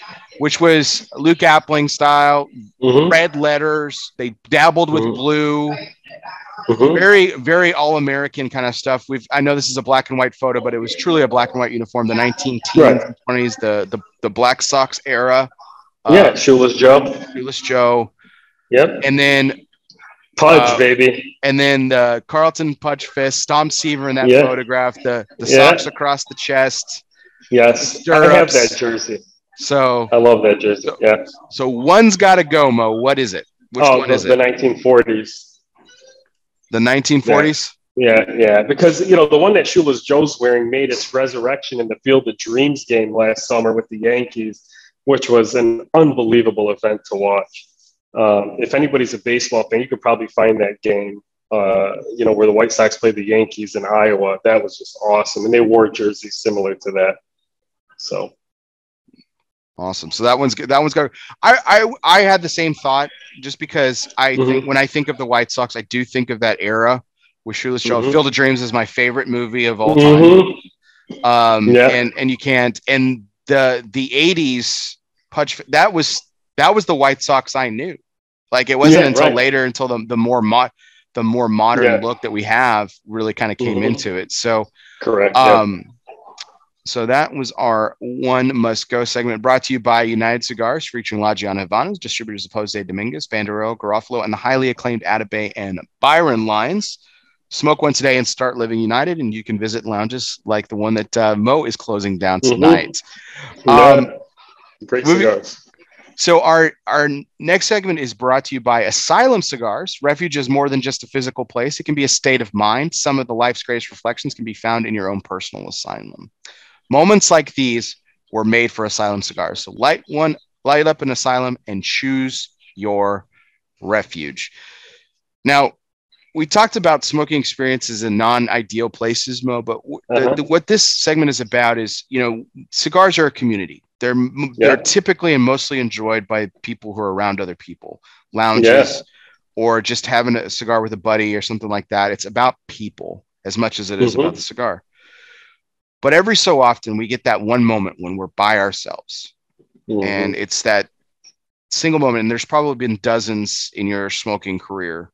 which was Luke Appling style, Mhm, red letters. They dabbled with Mhm. blue. mhm. Very very all American kind of stuff. We've I know this is a black and white photo, but it was truly a black and white uniform. The 19 teens Right. 20s, the the the Black Sox era. Yeah, Shoeless Joe. Shoeless Joe, Yep. and then Pudge, Uh, baby. and then the Carlton Pudge Fisk, Tom Seaver in that Yeah. photograph, the the Yeah. socks across the chest. Yes. I have that jersey. So I love that jersey. So- Yeah. so one's got to go, Mo. What is it? Which oh, one the, is the it? 1940s. The 1940s. Yeah, yeah. Because you know the one that Shoeless Joe's wearing made its resurrection in the Field of Dreams game last summer with the Yankees, which was an unbelievable event to watch. Um, if anybody's a baseball fan, you could probably find that game. Uh, you know where the White Sox played the Yankees in Iowa. That was just awesome, and they wore jerseys similar to that. So Awesome. So that one's good. That one's got. I I I had the same thought just because I Mhm. think when I think of the White Sox, I do think of that era with Shoeless Joe. Mhm. Field of Dreams is my favorite movie of all time. Mhm. Um, Yeah. and and you can't. And the the 80s Pudge. That was that was the White Sox I knew. Like it wasn't Yeah, until right. later until the the more mo- the more modern Yeah. look that we have really kind of came Mhm. into it. So correct. yeah. um, so that was our one must go segment brought to you by United Cigars, featuring La Gianna Havanas, distributors of Jose Dominguez, Bandero, Garofalo, and the highly acclaimed Atabey and Byron lines. Smoke one today and start living united, and you can visit lounges like the one that uh, Mo is closing down Mhm. tonight. Yeah. um, Great moving- cigars. So our our next segment is brought to you by Asylum Cigars. Refuge is more than just a physical place; it can be a state of mind. Some of the life's greatest reflections can be found in your own personal asylum. Moments like these were made for Asylum Cigars. So light one, light up an asylum, and choose your refuge. Now, we talked about smoking experiences in non-ideal places, Mo. But w- Uh-huh. the- what this segment is about is, you know, cigars are a community. They're m- they're typically and mostly enjoyed by people who are around other people, lounges, or just having a cigar with a buddy or something like that. It's about people as much as it is Mhm. about the cigar. But every so often, we get that one moment when we're by ourselves Mhm. and it's that single moment, and there's probably been dozens in your smoking career,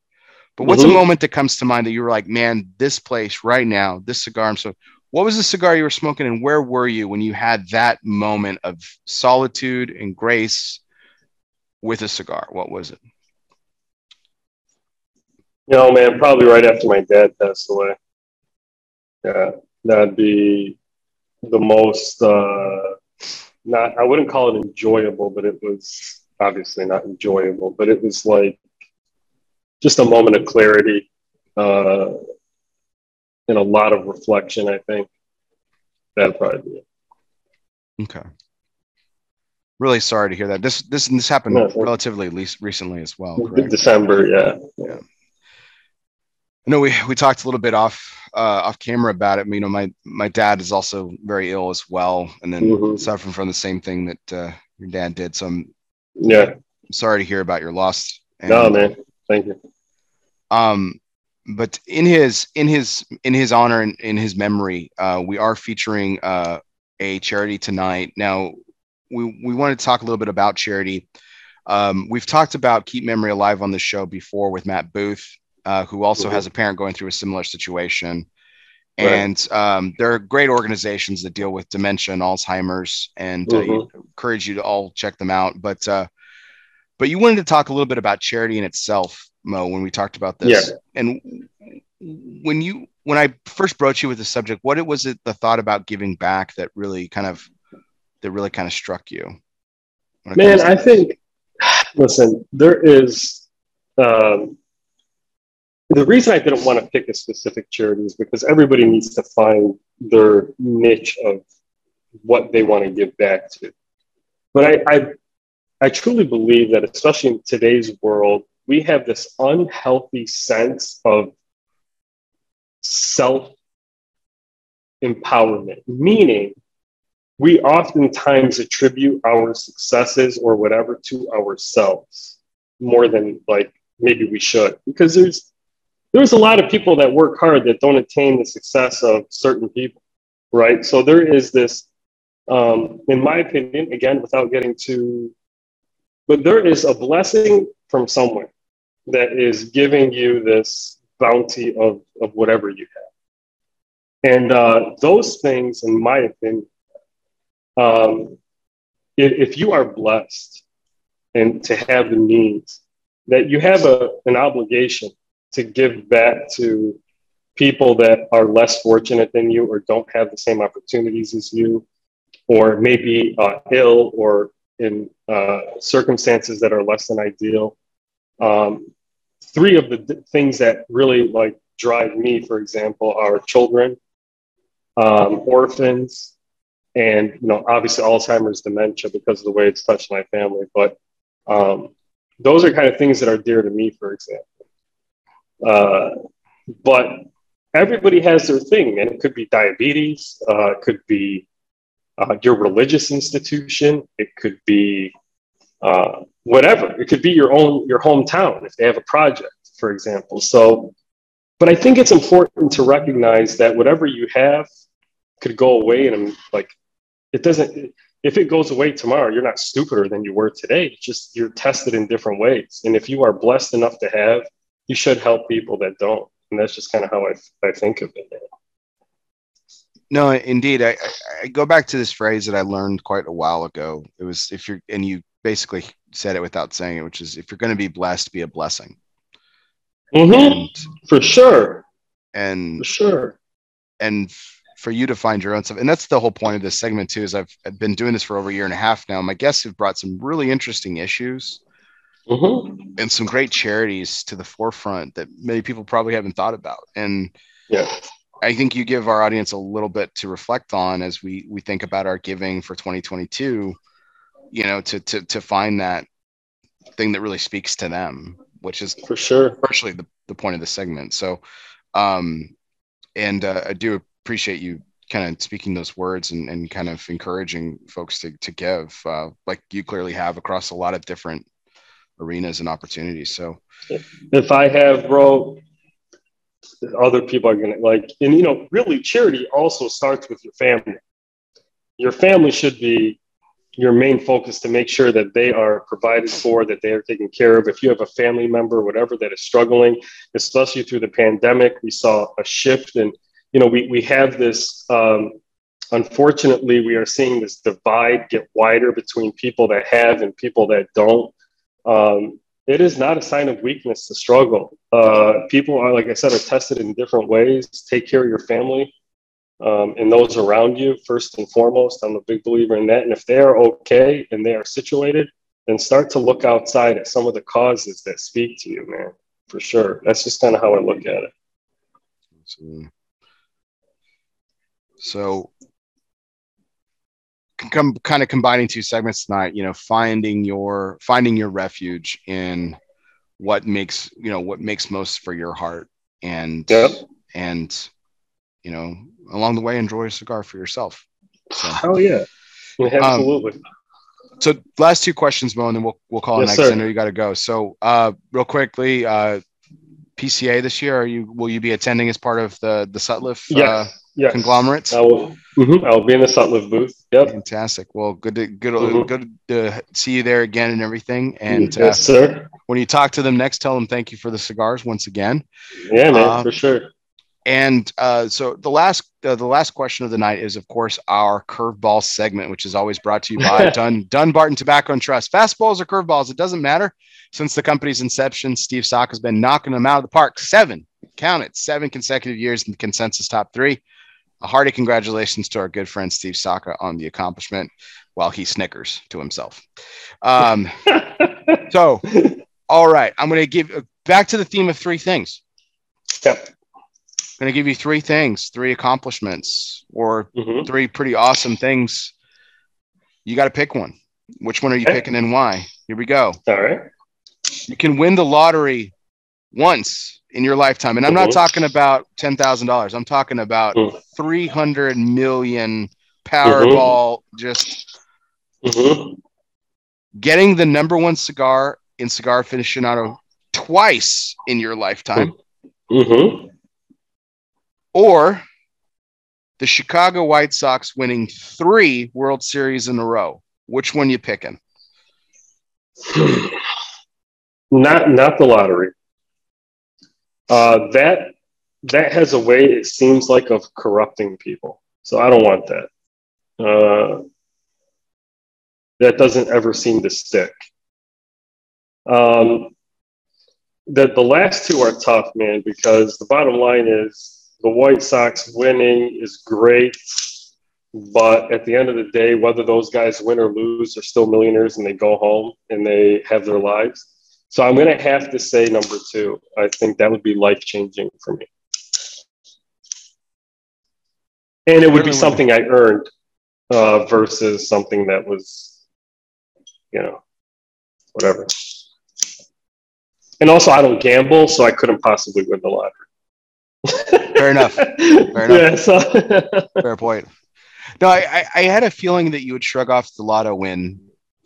but what's Mhm. a moment that comes to mind that you were like, man, this place right now, this cigar, I'm so. What was the cigar you were smoking, and where were you when you had that moment of solitude and grace with a cigar? What was it? You know, man, probably right after my dad passed away. Yeah, that'd be the most. Uh, not, I wouldn't call it enjoyable, but it was obviously not enjoyable. But it was like just a moment of clarity uh, and a lot of reflection. I think that'd probably be it. Okay. Really sorry to hear that. This this this happened No, relatively least recently as well. Correct. December, yeah. Yeah. I know we, we talked a little bit off uh, off camera about it. You know, my my dad is also very ill as well, and then Mhm. suffering from the same thing that uh, your dad did. So I'm Yeah. sorry to hear about your loss. And, No, man. Thank you. Um, but in his in his in his honor and in his memory, uh, we are featuring uh, a charity tonight. Now, we we want to talk a little bit about charity. Um, we've talked about Keep Memory Alive on the show before with Matt Booth, uh, who also Mhm. has a parent going through a similar situation. Right. And um, there are great organizations that deal with dementia and Alzheimer's, and uh, Mhm. encourage you to all check them out. But uh, but you wanted to talk a little bit about charity in itself, Mo, when we talked about this. And when you when I first broached you with the subject, what it was it the thought about giving back that really kind of that really kind of struck you? Man, I this? think, listen, there is, um, the reason I didn't want to pick a specific charity is because everybody needs to find their niche of what they want to give back to. But I, I, I truly believe that, especially in today's world, we have this unhealthy sense of self empowerment, meaning we oftentimes attribute our successes or whatever to ourselves more than like maybe we should because there's there's a lot of people that work hard that don't attain the success of certain people right? So there is this um, in my opinion again without getting too but there is a blessing from somewhere that is giving you this bounty of of whatever you have. And uh, those things in my opinion um, if, you are blessed and to have the means, that you have a, an obligation to give back to people that are less fortunate than you or don't have the same opportunities as you, or maybe uh, ill or in uh, circumstances that are less than ideal. Um, three of the d- things that really like drive me, for example, are children, um, orphans, and you know obviously alzheimer's dementia because of the way it's touched my family but um, those are kind of things that are dear to me for example uh, but everybody has their thing and it could be diabetes uh, it could be uh, your religious institution. It could be uh, whatever. It could be your own your hometown if they have a project for example. So but i think it's important to recognize that whatever you have could go away and I'm like it doesn't if it goes away tomorrow you're not stupider than you were today. It's just you're tested in different ways. And if you are blessed enough to have you should help people that don't. And that's just kind of how i, I think of it No, indeed. I, I, go back to this phrase that I learned quite a while ago. It was if you're, and you basically said it without saying it, which is if you're going to be blessed, be a blessing. mm-hmm. And, for sure and, for sure and for you to find your own stuff. And that's the whole point of this segment too, is I've, I've been doing this for over a year and a half now. My guests have brought some really interesting issues mm-hmm. and some great charities to the forefront that many people probably haven't thought about. And yeah I think you give our audience a little bit to reflect on as we we think about our giving for 2022. You know, to to to find that thing that really speaks to them, which is for sure partially the, the point of the segment. So, um, and uh, I do appreciate you kind of speaking those words and, and kind of encouraging folks to to give, uh, like you clearly have across a lot of different arenas and opportunities. So, if i have bro other people are gonna like and you know really charity also starts with your family your family should be your main focus to make sure that they are provided for, that they are taken care of. If you have a family member, whatever that is struggling, especially through the pandemic, we saw a shift, and you know we we have this. Um, unfortunately, we are seeing this divide get wider between people that have and people that don't. Um, it is not a sign of weakness to struggle. Uh, people are, like I said, are tested in different ways. Take care of your family um, and those around you first and foremost. I'm a big believer in that. And if they are okay and they are situated, then start to look outside at some of the causes that speak to you, man. For sure. That's just kind of how I look at it. So, come kind of combining two segments tonight you know finding your finding your refuge in what makes you know what makes most for your heart and yep. and you know along the way enjoy a cigar for yourself so, oh yeah absolutely um, so last two questions mo and then we'll we'll call yes, it next sir. i know you got to go so uh real quickly uh pca this year are you will you be attending as part of the the sutliff yes. uh yes. conglomerates I will, mm-hmm, I'll be in the Sutliff booth Yep. Fantastic. Well, good to good mm-hmm. good to see you there again and everything. And yes, uh, sir. When you talk to them next, tell them thank you for the cigars once again. Yeah, man, uh, for sure. And uh, so the last uh, the last question of the night is, of course, our curveball segment, which is always brought to you by Dun Dunbarton Tobacco and Trust. Fastballs or curveballs, it doesn't matter. Since the company's inception, Steve Saka has been knocking them out of the park seven, count it, seven consecutive years in the consensus top three. A hearty congratulations to our good friend Steve Saka on the accomplishment while he snickers to himself. Um, so, all right, I'm going to give back to the theme of three things. Yep. I'm going to give you three things, three accomplishments, or mm-hmm. three pretty awesome things. You got to pick one. Which one are you okay. picking and why? Here we go. All right. You can win the lottery once in your lifetime. And I'm not mm-hmm. talking about ten thousand dollars. I'm talking about mm. three hundred million Powerball. Mm-hmm. Just mm-hmm. getting the number one cigar in Cigar Aficionado twice in your lifetime, mm-hmm. or the Chicago White Sox winning three World Series in a row. Which one you picking? not not the lottery. Uh, that that has a way it seems like of corrupting people. So I don't want that. Uh, that doesn't ever seem to stick. Um, that the last two are tough, man, because the bottom line is the White Sox winning is great, but at the end of the day, whether those guys win or lose, they're still millionaires and they go home and they have their lives. So I'm going to have to say number two. I think that would be life changing for me. And it would be something I earned uh, versus something that was, you know, whatever. And also, I don't gamble, so I couldn't possibly win the lottery. Fair enough. Fair enough. Yeah, so Fair point. No, I, I had a feeling that you would shrug off the lotto win.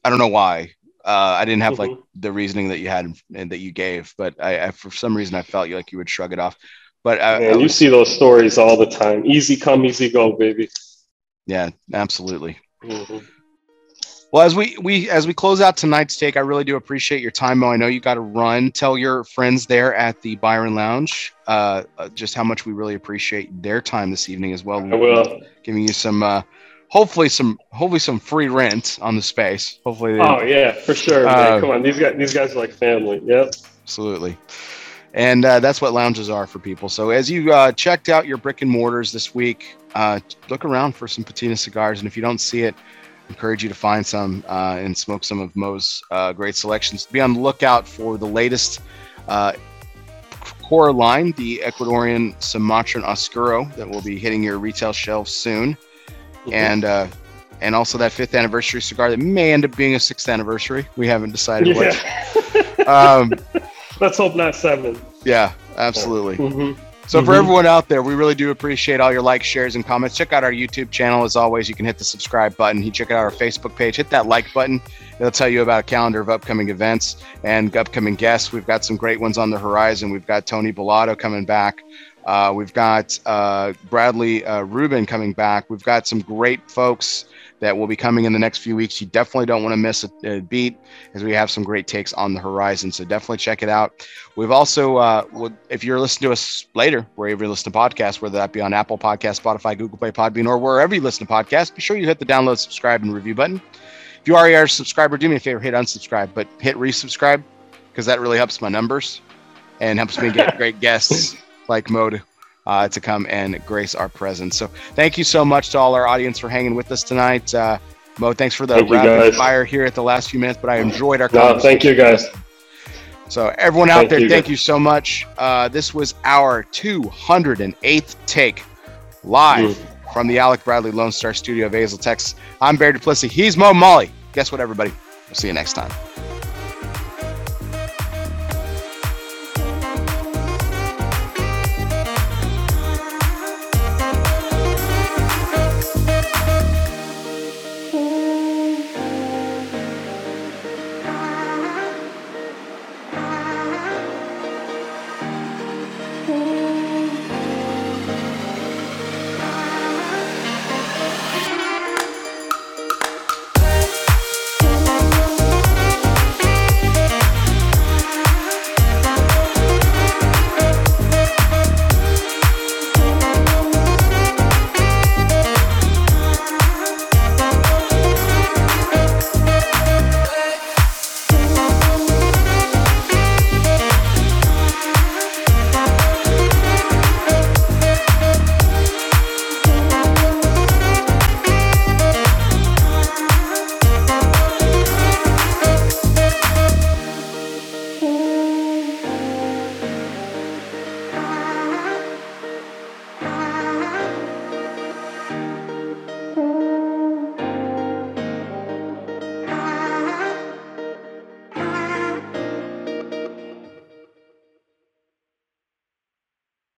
I don't know why. Uh, I didn't have mm-hmm. like the reasoning that you had and that you gave, but I, I, for some reason I felt like you would shrug it off. But uh, Man, you see those stories all the time. Easy come, easy go, baby. Yeah, absolutely. Mm-hmm. Well, as we we as we close out tonight's take, I really do appreciate your time, Mo. I know you got to run. Tell your friends there at the Byron Lounge uh, uh, just how much we really appreciate their time this evening as well. I will. Giving you some uh, hopefully some hopefully some free rent on the space. Hopefully. Oh yeah, for sure. Uh, Come on, these guys these guys are like family. Yep. Absolutely. And uh, that's what lounges are for people. So as you uh, checked out your brick and mortars this week, uh, look around for some patina cigars, and if you don't see it, encourage you to find some uh, and smoke some of Mo's uh, great selections. Be on the lookout for the latest core line, the Ecuadorian Sumatran Oscuro, that will be hitting your retail shelves soon mm-hmm. and uh, and also that fifth anniversary cigar that may end up being a sixth anniversary. We haven't decided yeah. which. um, Let's hope not seven. Yeah, absolutely. Mm-hmm. So mm-hmm. for everyone out there, we really do appreciate all your likes, shares, and comments. Check out our YouTube channel. As always, you can hit the subscribe button. You check out our Facebook page. Hit that like button. It'll tell you about a calendar of upcoming events and upcoming guests. We've got some great ones on the horizon. We've got Tony Bellotto coming back. Uh, we've got uh, Bradley uh, Rubin coming back. We've got some great folks that will be coming in the next few weeks. You definitely don't want to miss a, a beat as we have some great takes on the horizon. So definitely check it out. We've also, uh, if you're listening to us later, wherever you listen to podcasts, whether that be on Apple Podcast, Spotify, Google Play, Podbean, or wherever you listen to podcasts, be sure you hit the download, subscribe, and review button. If you already are a subscriber, do me a favor, hit unsubscribe, but hit resubscribe because that really helps my numbers and helps me get great guests like Mode uh, to come and grace our presence. So thank you so much to all our audience for hanging with us tonight. Uh, Mo, thanks for the thank rapid fire here at the last few minutes, but I enjoyed our no, thank you guys. So everyone out thank there, you thank guys. you so much. Uh, this was our 208th take live mm. from the Alec Bradley Lone Star Studio of Azle, Texas. I'm Barry Duplessis. He's Mo Molly. Guess what, everybody? We'll see you next time.